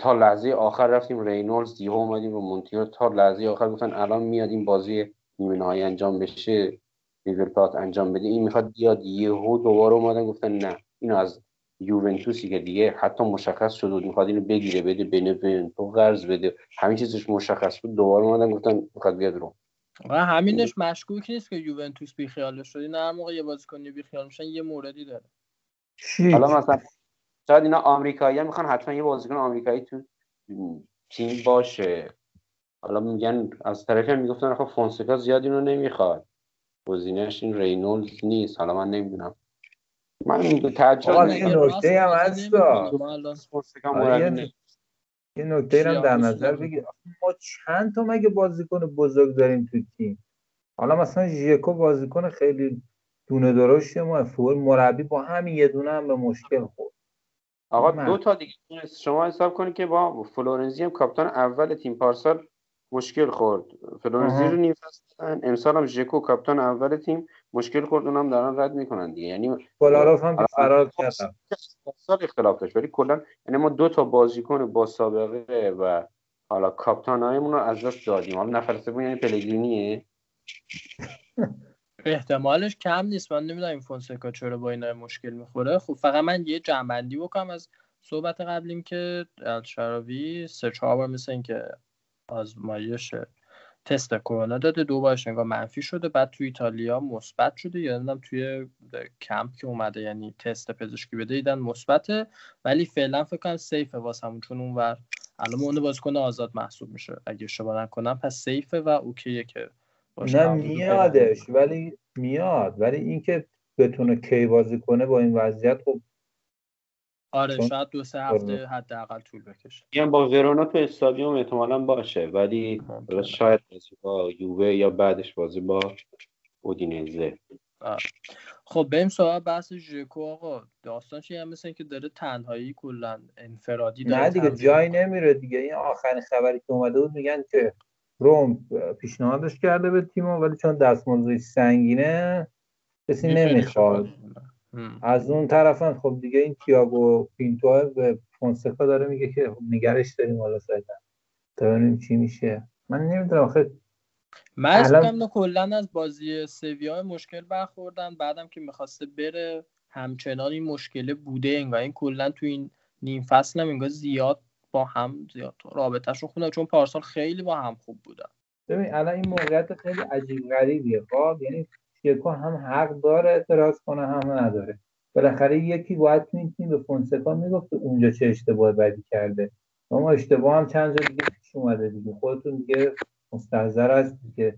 تا لحظه آخر رفتیم رینولدز یهو اومدیم رو مونتیو. تا لحظه آخر گفتن الان میاد این بازی نیمه نهایی انجام بشه ریور پلات انجام بده. این می‌خواد بیاد یهو دوباره اومدن گفتن نه. اینو از یوونتوسی که دیگه حتی مشخص شد بود می‌خواد اینو بگیره بده بنونتو قرض بده. همین چیزش مشخص بود. دوباره اومدن گفتن می‌خواد بیاد رو و همینش مشکوک نیست که یوونتوس بیخیالش شد. این هر موقع یه بازیکنی بیخیال میشن یه موردی داره. حالا مثلا شاید اینا آمریکایی می‌خوان حتما یه بازیکن آمریکایی تو تیم باشه. حالا میگن از طرفی هم می‌گفتن آخه فونسکا زیاد اینو نمی‌خواد. گزینهش این رینولدز نیست. حالا من نمی‌دونم. من تعجب راست نکته هم بازی هست نمی‌کنه؟ ما الان فونسکا آره، یه- نکته هم در؟ نظر بگیر. ما چند تا مگه بازیکن بزرگ داریم تو تیم؟ حالا مثلا ژیکو بازیکن خیلی دونه درشتی ما فور مربی با همین یه دونه هم به مشکل خورد. آقا من- دو تا دیگه. شما حساب کنید که با فلورنزی هم کاپیتان اول تیم پارسال مشکل خورد. فلورنزی. رو نیم امسال هم ژکو کاپیتان اول تیم. مشکل خورد اونم دارن رد می‌کنن دیگه. یعنی کولاروف هم فرار کرد سال اختلاف داشت. ولی کلا یعنی ما دو تا بازیکن با سابقه و حالا کاپتانایمون رو از دست دادیم. حالا نفر سوم یعنی پلگرینیه. [LAUGHS] احتمالش کم نیست. من نمی‌دونم این فونسکا چرا با اینا مشکل می‌خوره. خب فقط من یه جمع‌بندی بکنم از صحبت قبلیم که الشراوی سه چهار بار مثل این که آزمایش تست کرونا داده دو بارش انگار منفی شده. بعد توی ایتالیا مثبت شده. یا نمی‌دونم توی کمپ که اومده یعنی تست پزشکی بده دیدن مثبته. ولی فعلا فکر کنم سیفه واسمون چون اونور الان اون بازیکن آزاد محسوب میشه. اگه اشتباه نکنم پس سیفه و اوکیه که نه همون میادش. ولی میاد. ولی اینکه بتونه کی بازی کنه با این وضعیت خب آره چون- شاید دو سه هفته حداقل طول بکشه. میگم با ورونا تو استادیوم احتمالا باشه ولی شاید بازی با یووه یا بعدش بازی با اودینزه. خب بریم سراغ بحث ژکو آقا. داستانش یه هم مثل اینکه داره تنهایی کلا انفرادی داره نه دیگه جایی. نمیره دیگه. این آخرین خبری که اومده بود میگن که روم پیشنهادش کرده به تیم ولی چون دستمزدش سنگینه کسی نمی‌خواد. از اون طرف هم خب دیگه این تییاگو پینتو به فونسکا داره میگه که خب نگرش داریم حالا فعلا تا ببینیم چی میشه. من نمی‌دونم آخه من الان- می‌کنم کلا از بازی سویا مشکل برخوردن. بعدم که می‌خواسته بره همچنان این مشکله بوده انگار. این کلا تو این نیم فصل هم انگار زیاد با هم زیاد رابطهشون خونه چون پارسال خیلی با هم خوب بودن. ببین الان این موقعیت خیلی عجیب غریبیه. خب یعنی شیکو هم حق داره اعتراض کنه هم نداره. بالاخره یکی باید تو به فونسکا می‌گفت اونجا چه اشتباه بدی کرده. اما اشتباه هم چند جا دیگه پیش اومده دیگه. خودتون دیگه مستحضر هستی که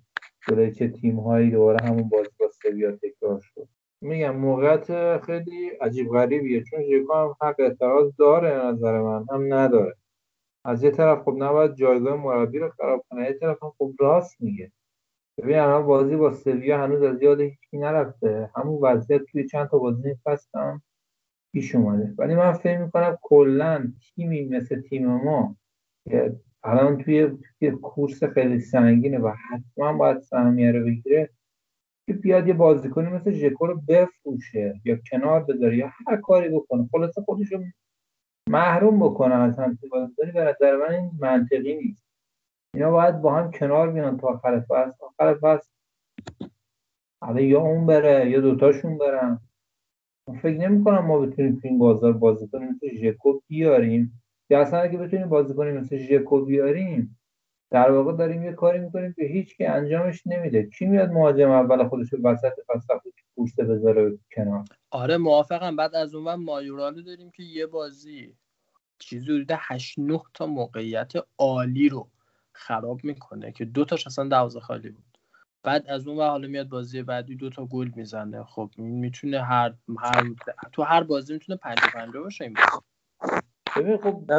جلوی چه تیم هایی دوباره همون بازی با سویا تکرار شد. میگم موقعیت خیلی عجیب غریبیه چون ژیکو هم حق اعتراض داره نظر من هم نداره. از یه طرف خب نباید جایگاه مربی رو خراب کنه یه طرف هم خب راست میگه. ببین الان بازی با سویا هنوز از یاد هیچکی نرفته. همون وضعیت توی چند تا بازی فصل پیش اومده. ولی من فکر می‌کنم کلا تیمی مثل تیم ما که الان توی توی کورس خیلی سنگینه و حتما باید سهمیه رو بگیره که بیاد یه بازیکنی مثل ژکو رو بفروشه یا کنار بذاره یا هر کاری بکنه. خلاصه خودش رو محروم بکنه از همچین بازیکنی. به نظر من این منطقی نیست. اینا باید با هم کنار بیان تا آخر فصل. آخر فصل حالا یا اون بره یا دوتاشون برن. من فکر نمی کنم ما بتونیم تو این بازار بازی کنیم مثل ژکو بیاریم. یا اصلا اگه بتونیم بازی کنیم مثل ژکو بیاریم در واقع داریم یه کاری می‌کنیم که هیچ که انجامش نمیده. کی میاد مهاجم اول خودش رو وسط فصل پوسته بذاره کنار؟ آره موافقم. بعد از اون ور مایورالو داریم که یه بازی چیزی حدود 8 9 تا موقعیت عالی رو خراب می‌کنه که دو تاش اصلا دروازه خالی بود. بعد از اون ور حالا میاد بازی بعدی دو تا گل می‌زنه. خب این می‌تونه هر هر تو هر بازی می‌تونه 5 5 باشه این بازی. ببین خب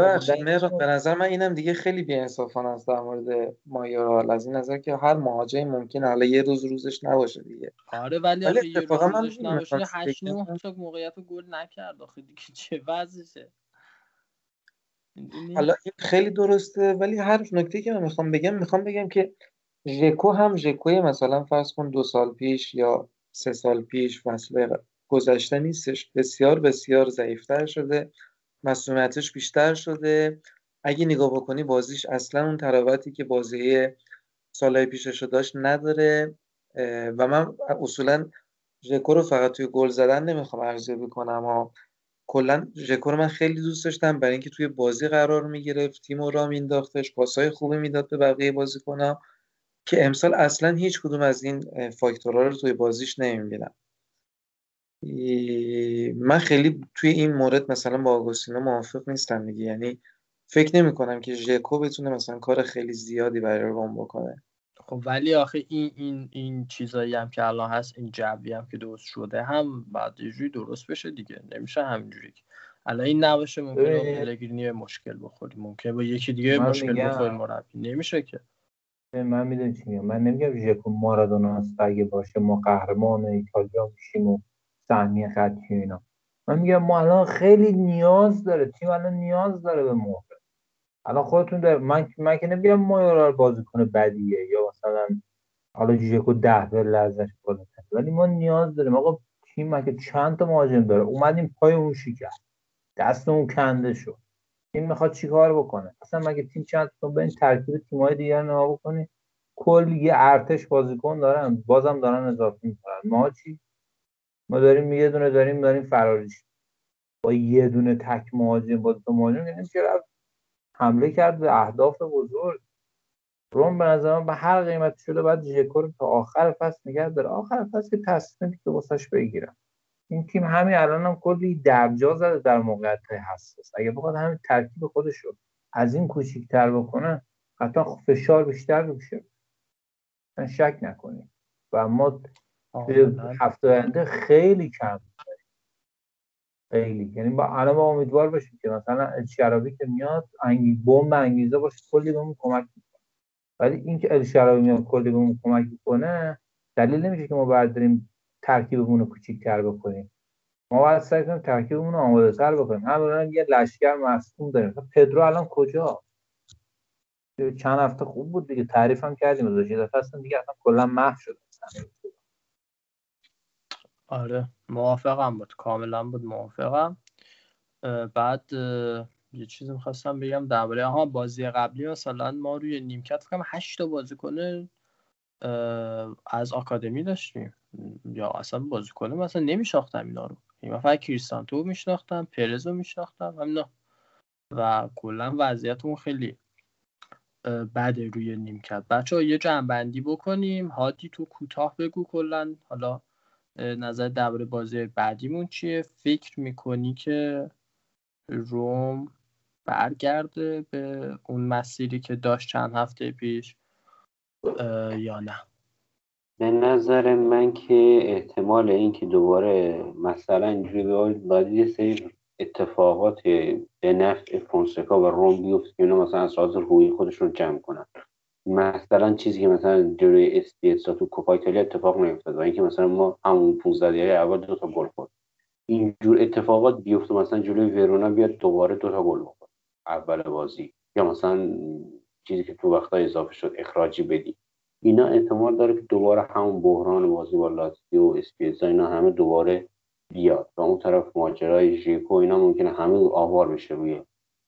مهران به نظر من اینم دیگه خیلی بی‌انصافانه است در مورد مایورال. از این نظر که هر مهاجمی ممکنه حالا یه روز روزش نباشه دیگه. آره ولی اتفاقا من روزش نباشه. می‌خواستم 8 9 بگم. تا موقعیت گل نکرد آخه دیگه. چه وضعشه؟ حالا این خیلی درسته ولی هر نکته که من می‌خوام بگم می‌خوام بگم که ژکو هم ژکوی مثلا فرض کن دو سال پیش یا سه سال پیش فصل گذشته نیستش. بسیار بسیار ضعیفتر شده. مسئولیتش بیشتر شده. اگه نگاه بکنی بازیش اصلا اون تراوتی که بازی سالهای پیشش داشت نداره. و من اصولا ژکو رو فقط توی گل زدن نمی‌خوام ارزیابی کنم. ها کلا ژکو من خیلی دوست داشتم. برای اینکه توی بازی قرار می‌گرفت تیم رو راه مینداختش پاسهای خوبی می‌داد به بقیه بازیکن‌ها که امسال اصلا هیچ کدوم از این فاکتورها رو توی بازیش نمی‌بینم. من خیلی توی این مورد مثلا با آگوستینو موافق نیستم دیگه. یعنی فکر نمی کنم که ژکو بتونه مثلا کار خیلی زیادی برای روم بکنه. خب ولی آخه این این این چیزایی هم که الان هست این جوی هم که درست شده هم بعد یه جوری درست بشه دیگه نمیشه همینجوری الان این نباشه ممکنه. پلگرینی مشکل بخوری ممکنه با یکی دیگه مشکل میگم. بخوری مربی نمیشه که من می‌دونی چی میگم من نمیگم ژکو مارادونا هست اگه باشه ما قهرمان ایتالیا میشیم و سهمیه خطی اینا من میگم ما الان خیلی نیاز داره تیم الان نیاز داره به موقع الان خودتون داره من من که نمیگم مایورال بازیکن بدیه یا مثلا حالا ژکو ده به ازش بالاتر ولی ما نیاز داریم. آقا تیم مگه چند تا مهاجم داره؟ اومدیم پای اون شکست دستمون کنده شد. تیم می‌خواد چیکار بکنه؟ اصلا مگه تیم چند تا به این ترکیب تیم‌های دیگر نگاه بکنی کل یه ارتش بازیکن دارن. بازم دارن اضافه می‌کنن. ما چی؟ ما داریم یه دونه داریم داریم فراریش با یه دونه تک مهاجم با دو مهاجم. یعنی که رفت حمله کرد به اهداف بزرگ. روم به نظر به هر قیمتی شده باید ژکو رو تا آخر فصل نگه داره. آخر فصل که تصمیمی که واسش بگیرن این تیم همین الان هم کلی درجا زده در موقعیت حساس. اگه بخواد همین ترکیب خودش رو از این کوچیک‌تر بکنه حتما فشار بیشتر من شک نکنید. و ما. هفته آینده خیلی کم. خیلی. یعنی با الان با امیدوار باشیم که مثلا الشراوی که میاد انگی بمب انگیزه باشه کلی بهمون کمک می‌کنه. ولی اینکه الشراوی میاد کلی بهمون کمک می‌کنه دلیل نمیشه که ما برداریم ترکیبمون رو کوچیک‌تر بکنیم. ما باید سعی کنیم ترکیبمون رو آماده تر بکنیم همون یه لشکر مصدوم داریم. پدرو الان کجا؟ چند هفته خوب بود دیگه. تعریف هم کردیم یه دفعه اصلا دیگه اصلا کلا محو شد. آره موافقم بود. کاملا بود موافقم. بعد یه چیزی می‌خواستم بگم درباره ها بازی قبلی مثلا ما روی نیمکت فکر کنم 8 تا بازیکن از آکادمی داشتیم. یا اصلا بازیکن مثلا نمیشناختم اینا رو. یعنی فقط کریستانتو میشناختم پرز رو میشناختم همینا و کلا وضعیتمون خیلی بده روی نیمکت. بچه ها یه جنبندی بکنیم. هادی تو کوتاه بگو کلا. حالا نظر درباره بازی بعدیمون چیه؟ فکر می‌کنی که روم برگرده به اون مسیری که داشت چند هفته پیش یا نه؟ به نظر من که احتمال اینکه دوباره مثلا اینجوری باید یه سری اتفاقات به نفع فونسکا و روم بیفته که اینا مثلا از روحی خودشون جمع کنن. مثلا چیزی که مثلا جلوی اسپیتزا تو کوپا ایتالیا اتفاق نیفتاد و اینکه مثلا ما همون 15 دقیقه اول دو تا گل خورد. اینجور اتفاقات بیفته مثلا جلوی ورونا بیاد دوباره دو تا گل بخورد اول بازی. یا مثلا چیزی که تو وقتا اضافه شد اخراجی بدی. اینا احتمال داره که دوباره همون بحران بازی با لاتزیو و اسپیتزا اینا همه دوباره بیاد. و اون طرف ماجرای ژیکو اینا ممکنه همه آوار بشه روی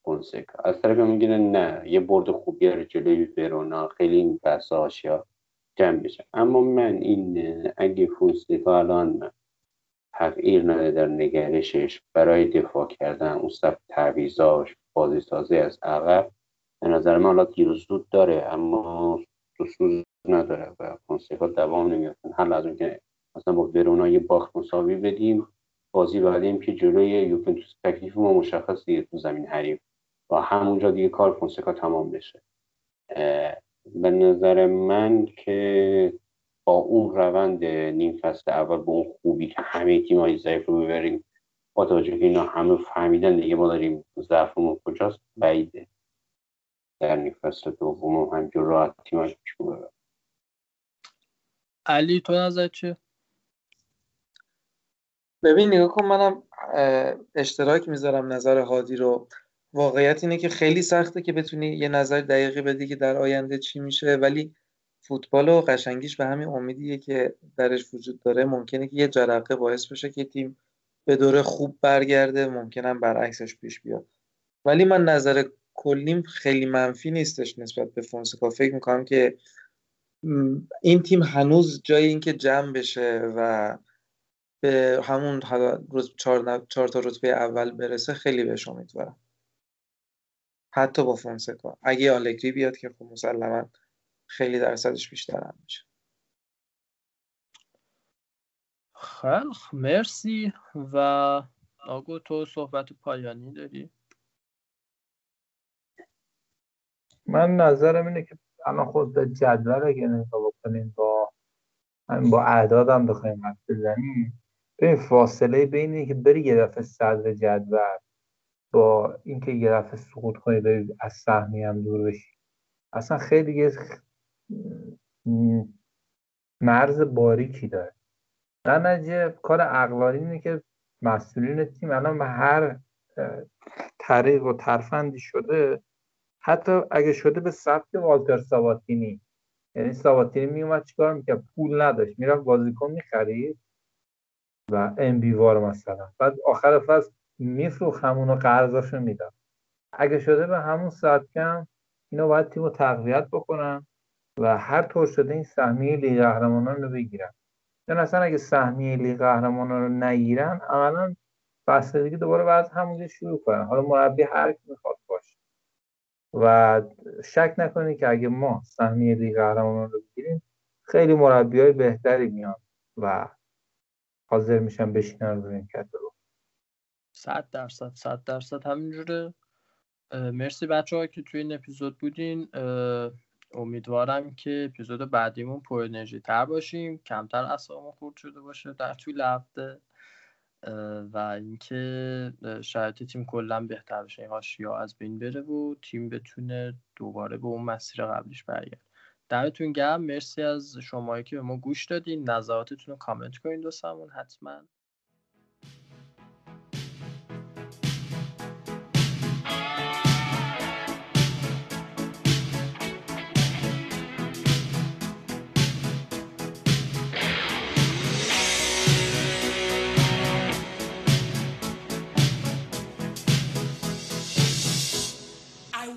فونسکا از طرف میگه نه یه برد خوب بیاره جلوی ورونا خیلی این بحث آشیا جمع بشه اما من این اگه فونسکا الان تغییر نده در نگرشش برای دفاع کردن اون صف تعویضاش بازی سازی از عقب به نظر من حالا تیر و سود داره اما سود نداره و فونسکا دوام نمیاد از اون که مثلا با ورونا یه باخت مساوی بدیم بازی بعدیم که جلوی یوونتوس تکلیف ما مشخص دیگه تو زمین حریف. و همونجا دیگه کار فونسکا تمام بشه. به نظر من که با اون روند نیم فصل اول با اون خوبی که همه تیم‌های ضعیف رو ببریم با توجه که اینا همه فهمیدن دیگه ما داریم ضعفمون کجاست بعیده در نیم فصل دوم همجور راحت ببرن علی تو نظر چیه؟ ببین نگاه کن منم اشتراک می‌ذارم نظر هادی رو. واقعیت اینه که خیلی سخته که بتونی یه نظر دقیقی بدی که در آینده چی میشه ولی فوتبال و قشنگیش به همین امیدیه که درش وجود داره. ممکنه که یه جرقه باعث بشه که تیم به دوره خوب برگرده ممکنه هم برعکسش پیش بیاد. ولی من نظر کلیم خیلی منفی نیستش نسبت به فونسکا. فکر می‌کنم که این تیم هنوز جای اینکه جمع بشه و به همون چهار تا رتبه اول برسه خیلی بهش امیدوارم. حتی با فونسکا. اگه آلگری بیاد که خب مسلما خیلی درصدش بیشتر هم میشه. خیلی خ- مرسی و آگو تو صحبت پایانی داری؟ من نظرم اینه که الان خود به جدول اگه نگاه بکنیم با همین با اعداد هم بخوایم حد بزنیم ببین فاصله بین اینکه بری یه دفعه صدر جدول با اینکه یه دفعه سقوط کنی بری از سهمی هم دور بشی. اصلا خیلی یه مرز باریکی داره. در نتیجه کار عقلانی اینه که مسئولین تیم الان به هر طریق و ترفندی شده حتی اگه شده به سبک والتر ساباتینی یعنی ساباتینی میومد چیکار می‌کرد؟ پول نداشت. می‌رفت بازیکن می‌خرید و ام بیوار مثلا. بعد آخر فصل میفروخ همونو قرضاشو می‌داد اگه شده به همون ساعت کم اینا باید تیم رو تقویت بکنن و هر طور شده این سهمیه لیگ قهرمانان رو بگیرن. چون اصلا اگه سهمیه لیگ قهرمانان رو نگیرن عملا فصل دیگه دوباره بعد همونجا شروع کنن. حالا مربی هر کی می‌خواد باشه. و شک نکنید که اگه ما سهمیه لیگ قهرمانان رو بگیریم خیلی مربی های بهتری میان و حاضر میشن بشینن روی این رو صد درصد صد درصد همینجوره. مرسی بچه که توی این اپیزود بودین. امیدوارم که اپیزود بعدیمون پر انرژی تر باشیم کمتر اصابمون خورد شده باشه در طول هفته. و اینکه شرایط تیم کلا بهتر بشه. این یا از بین بره و تیم بتونه دوباره به اون مسیر قبلیش برگرد دمتون گرم. مرسی از شمایی که به ما گوش دادین. نظراتتون رو کامنت کنین دوستمون حتما.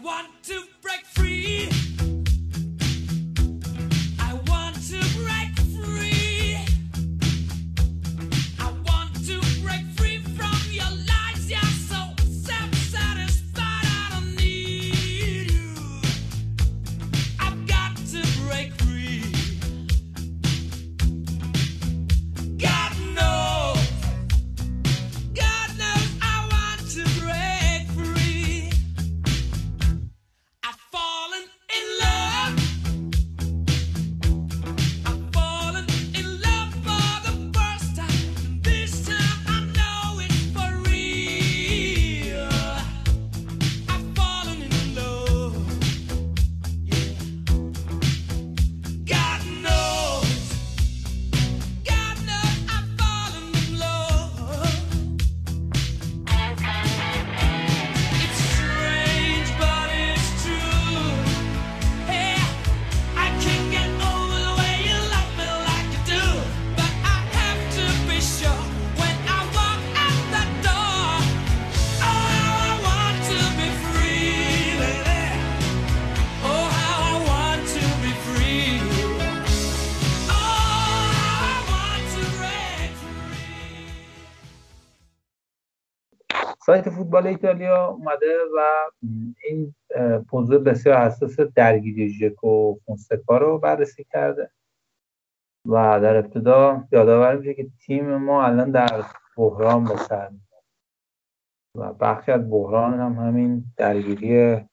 want to سایت فوتبال ایتالیا اومده و این موضوع بسیار حساس درگیری ژکو فونسکا رو بررسی کرده و در ابتدا یادآور میشه که تیم ما الان در بحران به و بخشی از بحران هم همین درگیری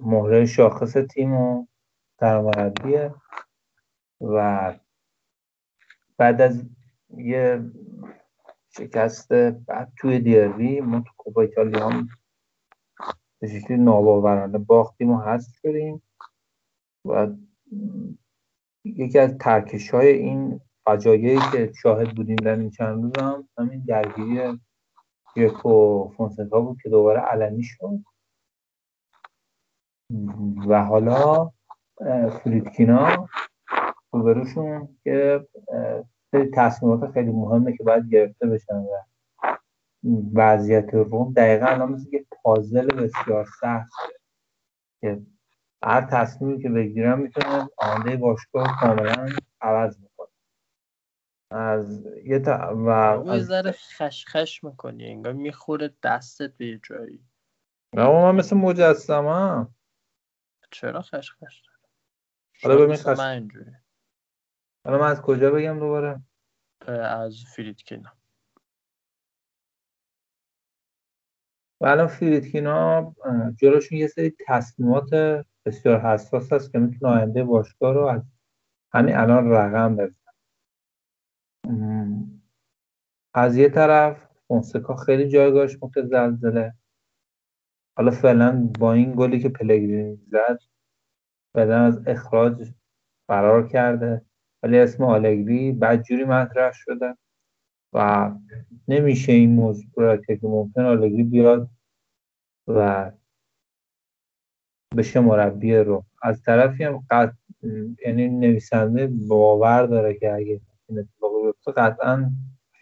مهره شاخص تیم و سرمربیه و بعد از یه شکست بعد توی دیروی ما تو کوپا ایتالیا هم به شکلی ناباورانه باختیم و هست شدیم و یکی از ترکش های این فجایعی که شاهد بودیم در این چند روز هم همین درگیری یک و فونسکا بود که دوباره علنی شد. و حالا فریدکینا روبروشون که سری تصمیمات خیلی مهمه که باید گرفته بشن و وضعیت روم. دقیقا الان مثل که پازل بسیار سخت که هر تصمیمی که بگیرم می‌تونه آنده باشگاه کاملا عوض می‌کنه از یه تا... و یه ذره خشخش می‌کنی انگار می‌خوره دستت به جایی. اما من مثل مجسمه چرا خشخش داره حالا ببین خش... من اینجوری حالا من از کجا بگم دوباره؟ از فریدکینا و الان فریدکینا جلوشون یه سری تصمیمات بسیار حساس است که می‌تونه آینده باشگاه رو از همین الان رقم بزنه. از یه طرف فونسکا خیلی جایگاهش متزلزله. حالا فعلا با این گلی که پلگرینی زد فعلا از اخراج فرار کرده. ولی اسم آلگری بدجوری مطرح شده و نمیشه این موضوع را که ممکن آلگری بیاد و بشه مربی رو. از طرفی هم قط... یعنی نویسنده باور داره که اگه این اتفاق بیفته قطعا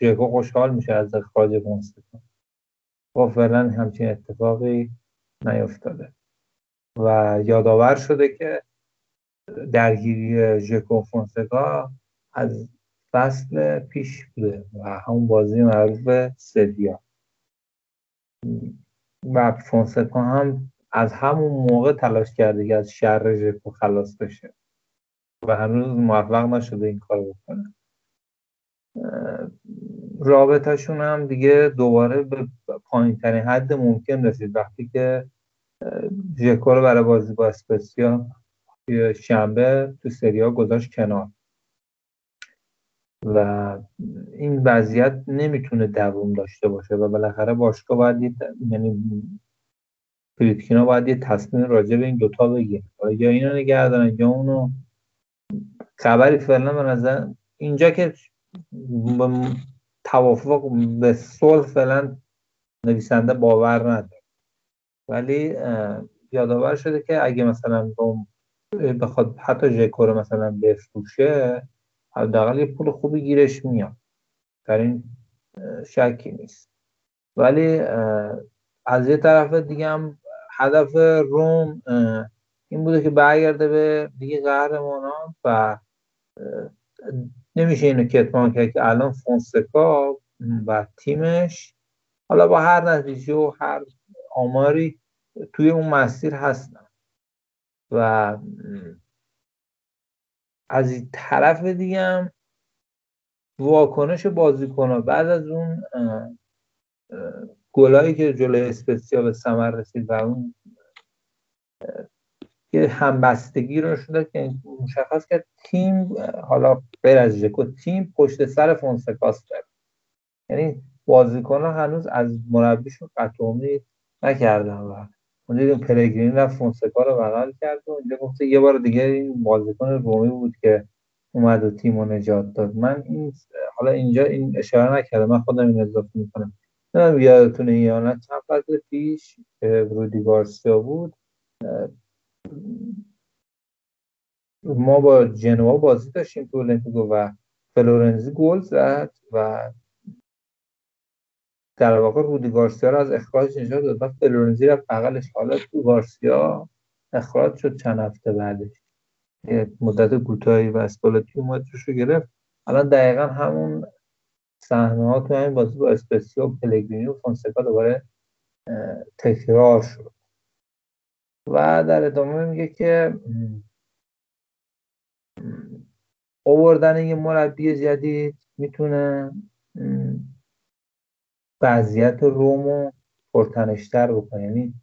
ژکو خوشحال میشه از اخراج فونسکا و فعلا همچین اتفاقی نیفتاده. و یادآور شده که درگیری ژکو فونسکا از فصل پیش بوده و همون بازی معروف به سویا. و فونسکا هم از همون موقع تلاش کرده که از شر ژکو خلاص بشه و هنوز موفق نشده این کار بکنه. رابطهشون هم دیگه دوباره به پایین ترین حد ممکن رسید. وقتی که ژکو رو برای بازی با اسپسیا شنبه تو سریا گذاشت کنار. و این وضعیت نمی‌تونه دووم داشته باشه و بالاخره باشگاه باید یعنی پریتکینا باید یه تصمیم راجع به این دوتا بگیره. یا اینو نگه دارن یا اونو. خبری فعلا به نظر اینجا که توافق به صلح فعلا نویسنده باور نداره. ولی یادآور شده که اگه مثلا بخواد حتی ژکو رو مثلا بفروشه حداقل یه پول خوبی گیرش میاد. در این شکی نیست. ولی از یه طرف دیگه هم هدف روم این بوده که برگرده به دیگه قهرمانان و نمیشه اینو کتمان کرد که الان فونسکا و تیمش حالا با هر نتیجه و هر آماری توی اون مسیر هستن. و از این طرف دیگه هم واکنش بازیکن بعد از اون گلایی که جلوی اسپسیا به ثمر رسید و اون که همبستگی رو شده که مشخص کرد تیم حالا غیر از ژکو تیم پشت سر فونسکاس داره. یعنی بازیکن ها هنوز از مربیشون قطع امید نکردن و اون دیدیم پلگرین رفت فونسکا رو بغل کرد و اینجا گفته یه بار دیگه این بازیکن رومی بود که اومد و تیم رو نجات داد. من این حالا اینجا این اشاره نکردم من خودم این اضافه می‌کنم. نه یادتونه یا نه چند فصل پیش رودی گارسیا بود ما با جنوا بازی داشتیم تو المپیکو و فلورنزی گل زد و در واقع رودی گارسیا رو از اخراج نجات داد. و فلورنزی رفت بغلش. حالا تو گارسیا اخراج شد چند هفته بعدش. مدت کوتاهی و اسپالتی اومد رو گرفت. الان دقیقا همون صحنه ها تو همین بازی با اسپسیو پلگرینی و فونسکا دوباره تکرار شد. و در ادامه میگه که آوردن یه مربی جدید می‌تونه وضعیت رومو پرتنشتر بکنه. یعنی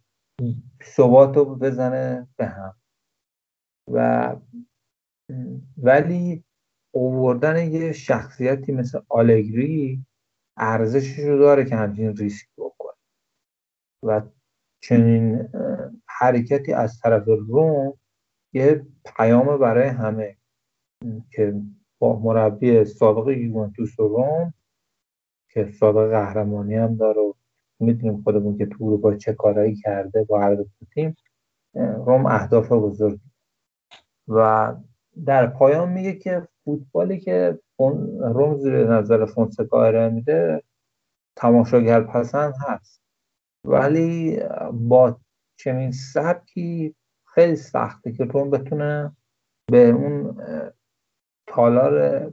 ثبات رو بزنه به هم. و ولی اووردن یه شخصیتی مثل آلگری ارزشش رو داره که همچین ریسک بکنه. و چنین حرکتی از طرف روم یه پیام برای همه که با مربی سابق یوونتوس و روم که سابق قهرمانی هم داره و می‌دونیم خودمون که تو با چه کارهایی کرده با هر دو تیم روم اهداف بزرگ. و در پایان میگه که فوتبالی که روم زیر نظر فونسکا ارائه میده تماشاگر پسند هست. ولی با چنین سبکی خیلی سخته که روم بتونه به اون تالار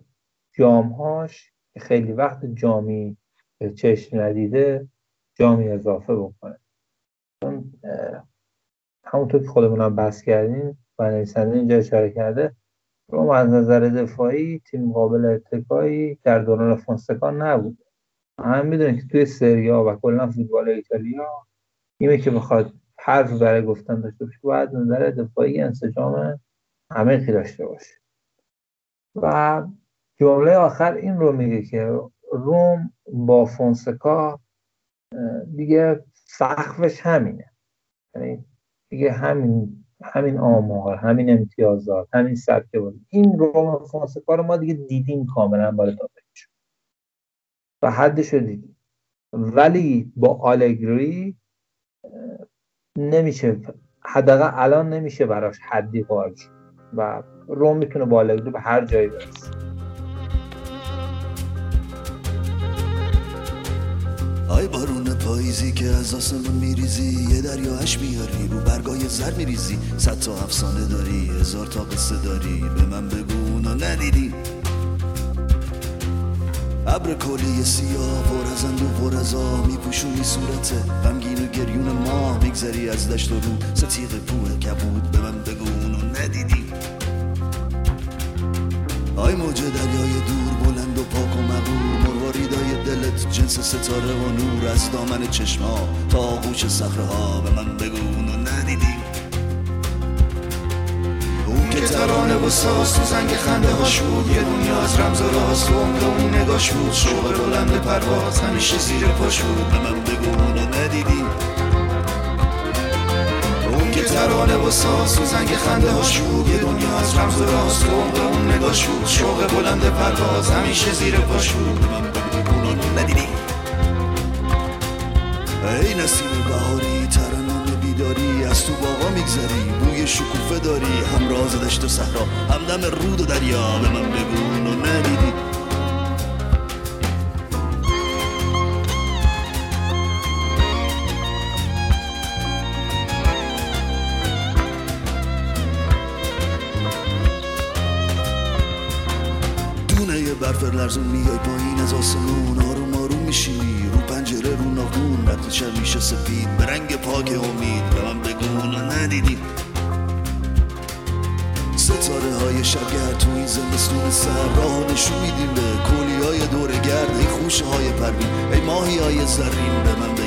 جامهاش که خیلی وقت جامی به چشم ندیده جامی اضافه بکنه. همونطور که خودمون هم بحث کردیم و نویسنده اینجا اشاره کرده روم از نظر دفاعی تیم قابل اتکایی در دوران فونسکا نبود. هم می‌دونیم که توی سریا و کلا فوتبال ایتالیا اینه که بخواد حرف برای گفتن داشته باشه باید نظر دفاعی انسجام عمیقی داشته باشه. و جمله آخر این رو میگه که روم با فونسکا دیگه سقفش همینه. یعنی دیگه همین همین آمار همین امتیازات همین سبک بود این روم فونسکا رو ما دیگه دیدیم کاملا بالا شد و حدش رو دیدیم. ولی با آلگری نمیشه حداقل الان نمیشه براش حدی قائل و روم می‌تونه با آلگری به هر جایی برسه. آی بارون پاییزی که از آسمون میریزی یه دریاهش میاری رو برگای زر میریزی. صد تا افسانه داری هزار تا قصه داری به من بگو اونو ندیدی. ابر کلی سیاه پر از اندو پر از آه میپوشونی صورته غمگین و گریون ماه میگذری از دشت و رو. ستیق کوه کبود به من بگو اونو ندیدی. آی موج دریای دور بلند و پاک و مغور مرواری دلت جنس ستاره و نور از دامن چشما تا آغوش صخره ها به من بگو اونو ندیدی. اون که ترانه و ساز تو زنگ خنده هاش بود یه دنیا از رمز و راست و اون نگاش بود. شوق بلند پرواز همیشه زیر پاش بود. به من بگو و ساز تو زنگ خنده هاش بود یه دنیا از رمز و راست و عمر اون نگاش بود شوق بلند پرواز همیشه زیر پاش بود ندیدی؟ ای نسیم بهاری ترنم بیداری از تو باغا میگذری. بوی شکوفه داری هم راز دشت و صحرا هم دم رود و دریا. به من بگو اونو ندیدی. برف لرزون میای پایین از آسمون آروم آروم میشینی رو پنجره رو ناخون شب میشه سفید. به رنگ پاک امید به من بگو ندیدی. ستاره های شبگر تو این زمستون سر راه نشون میدیم به کولی های دور گرد. ای خوشه های پروین ای ماهی های زرین به من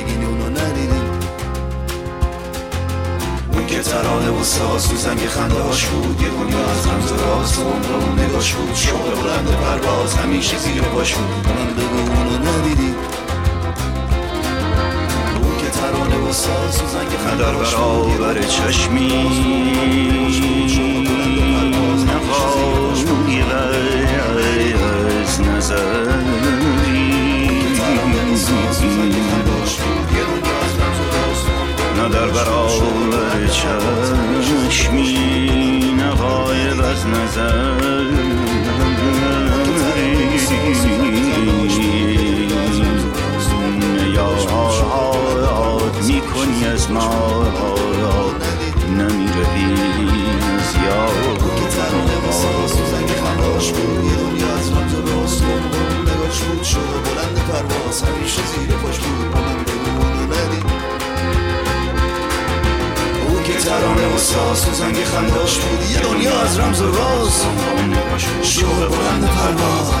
که ترانه و ساز تو زنگ خنده بود. یه دنیا از رمز و و عمر اون نگاش بود. شوق بلند پرواز همیشه زیر پاش بود. من بگو اونو ندیدی. اون که ترانه و ساز تو زنگ خنده هاش بود یه برابر چشمی نقایی از نظری نه در برابر چشمی نقایب از نظری یاد می‌کنی از ما نمیرهی از یاد ترانه خنداش بود یه دنیا از رمز و راست و عمر اون نگاش بود بلند پرواز همیشه زیر پاش بود ترانه و ساز تو زنگ خنداش بود. یه دنیا از رمز و راز. شوق بلند پرواز.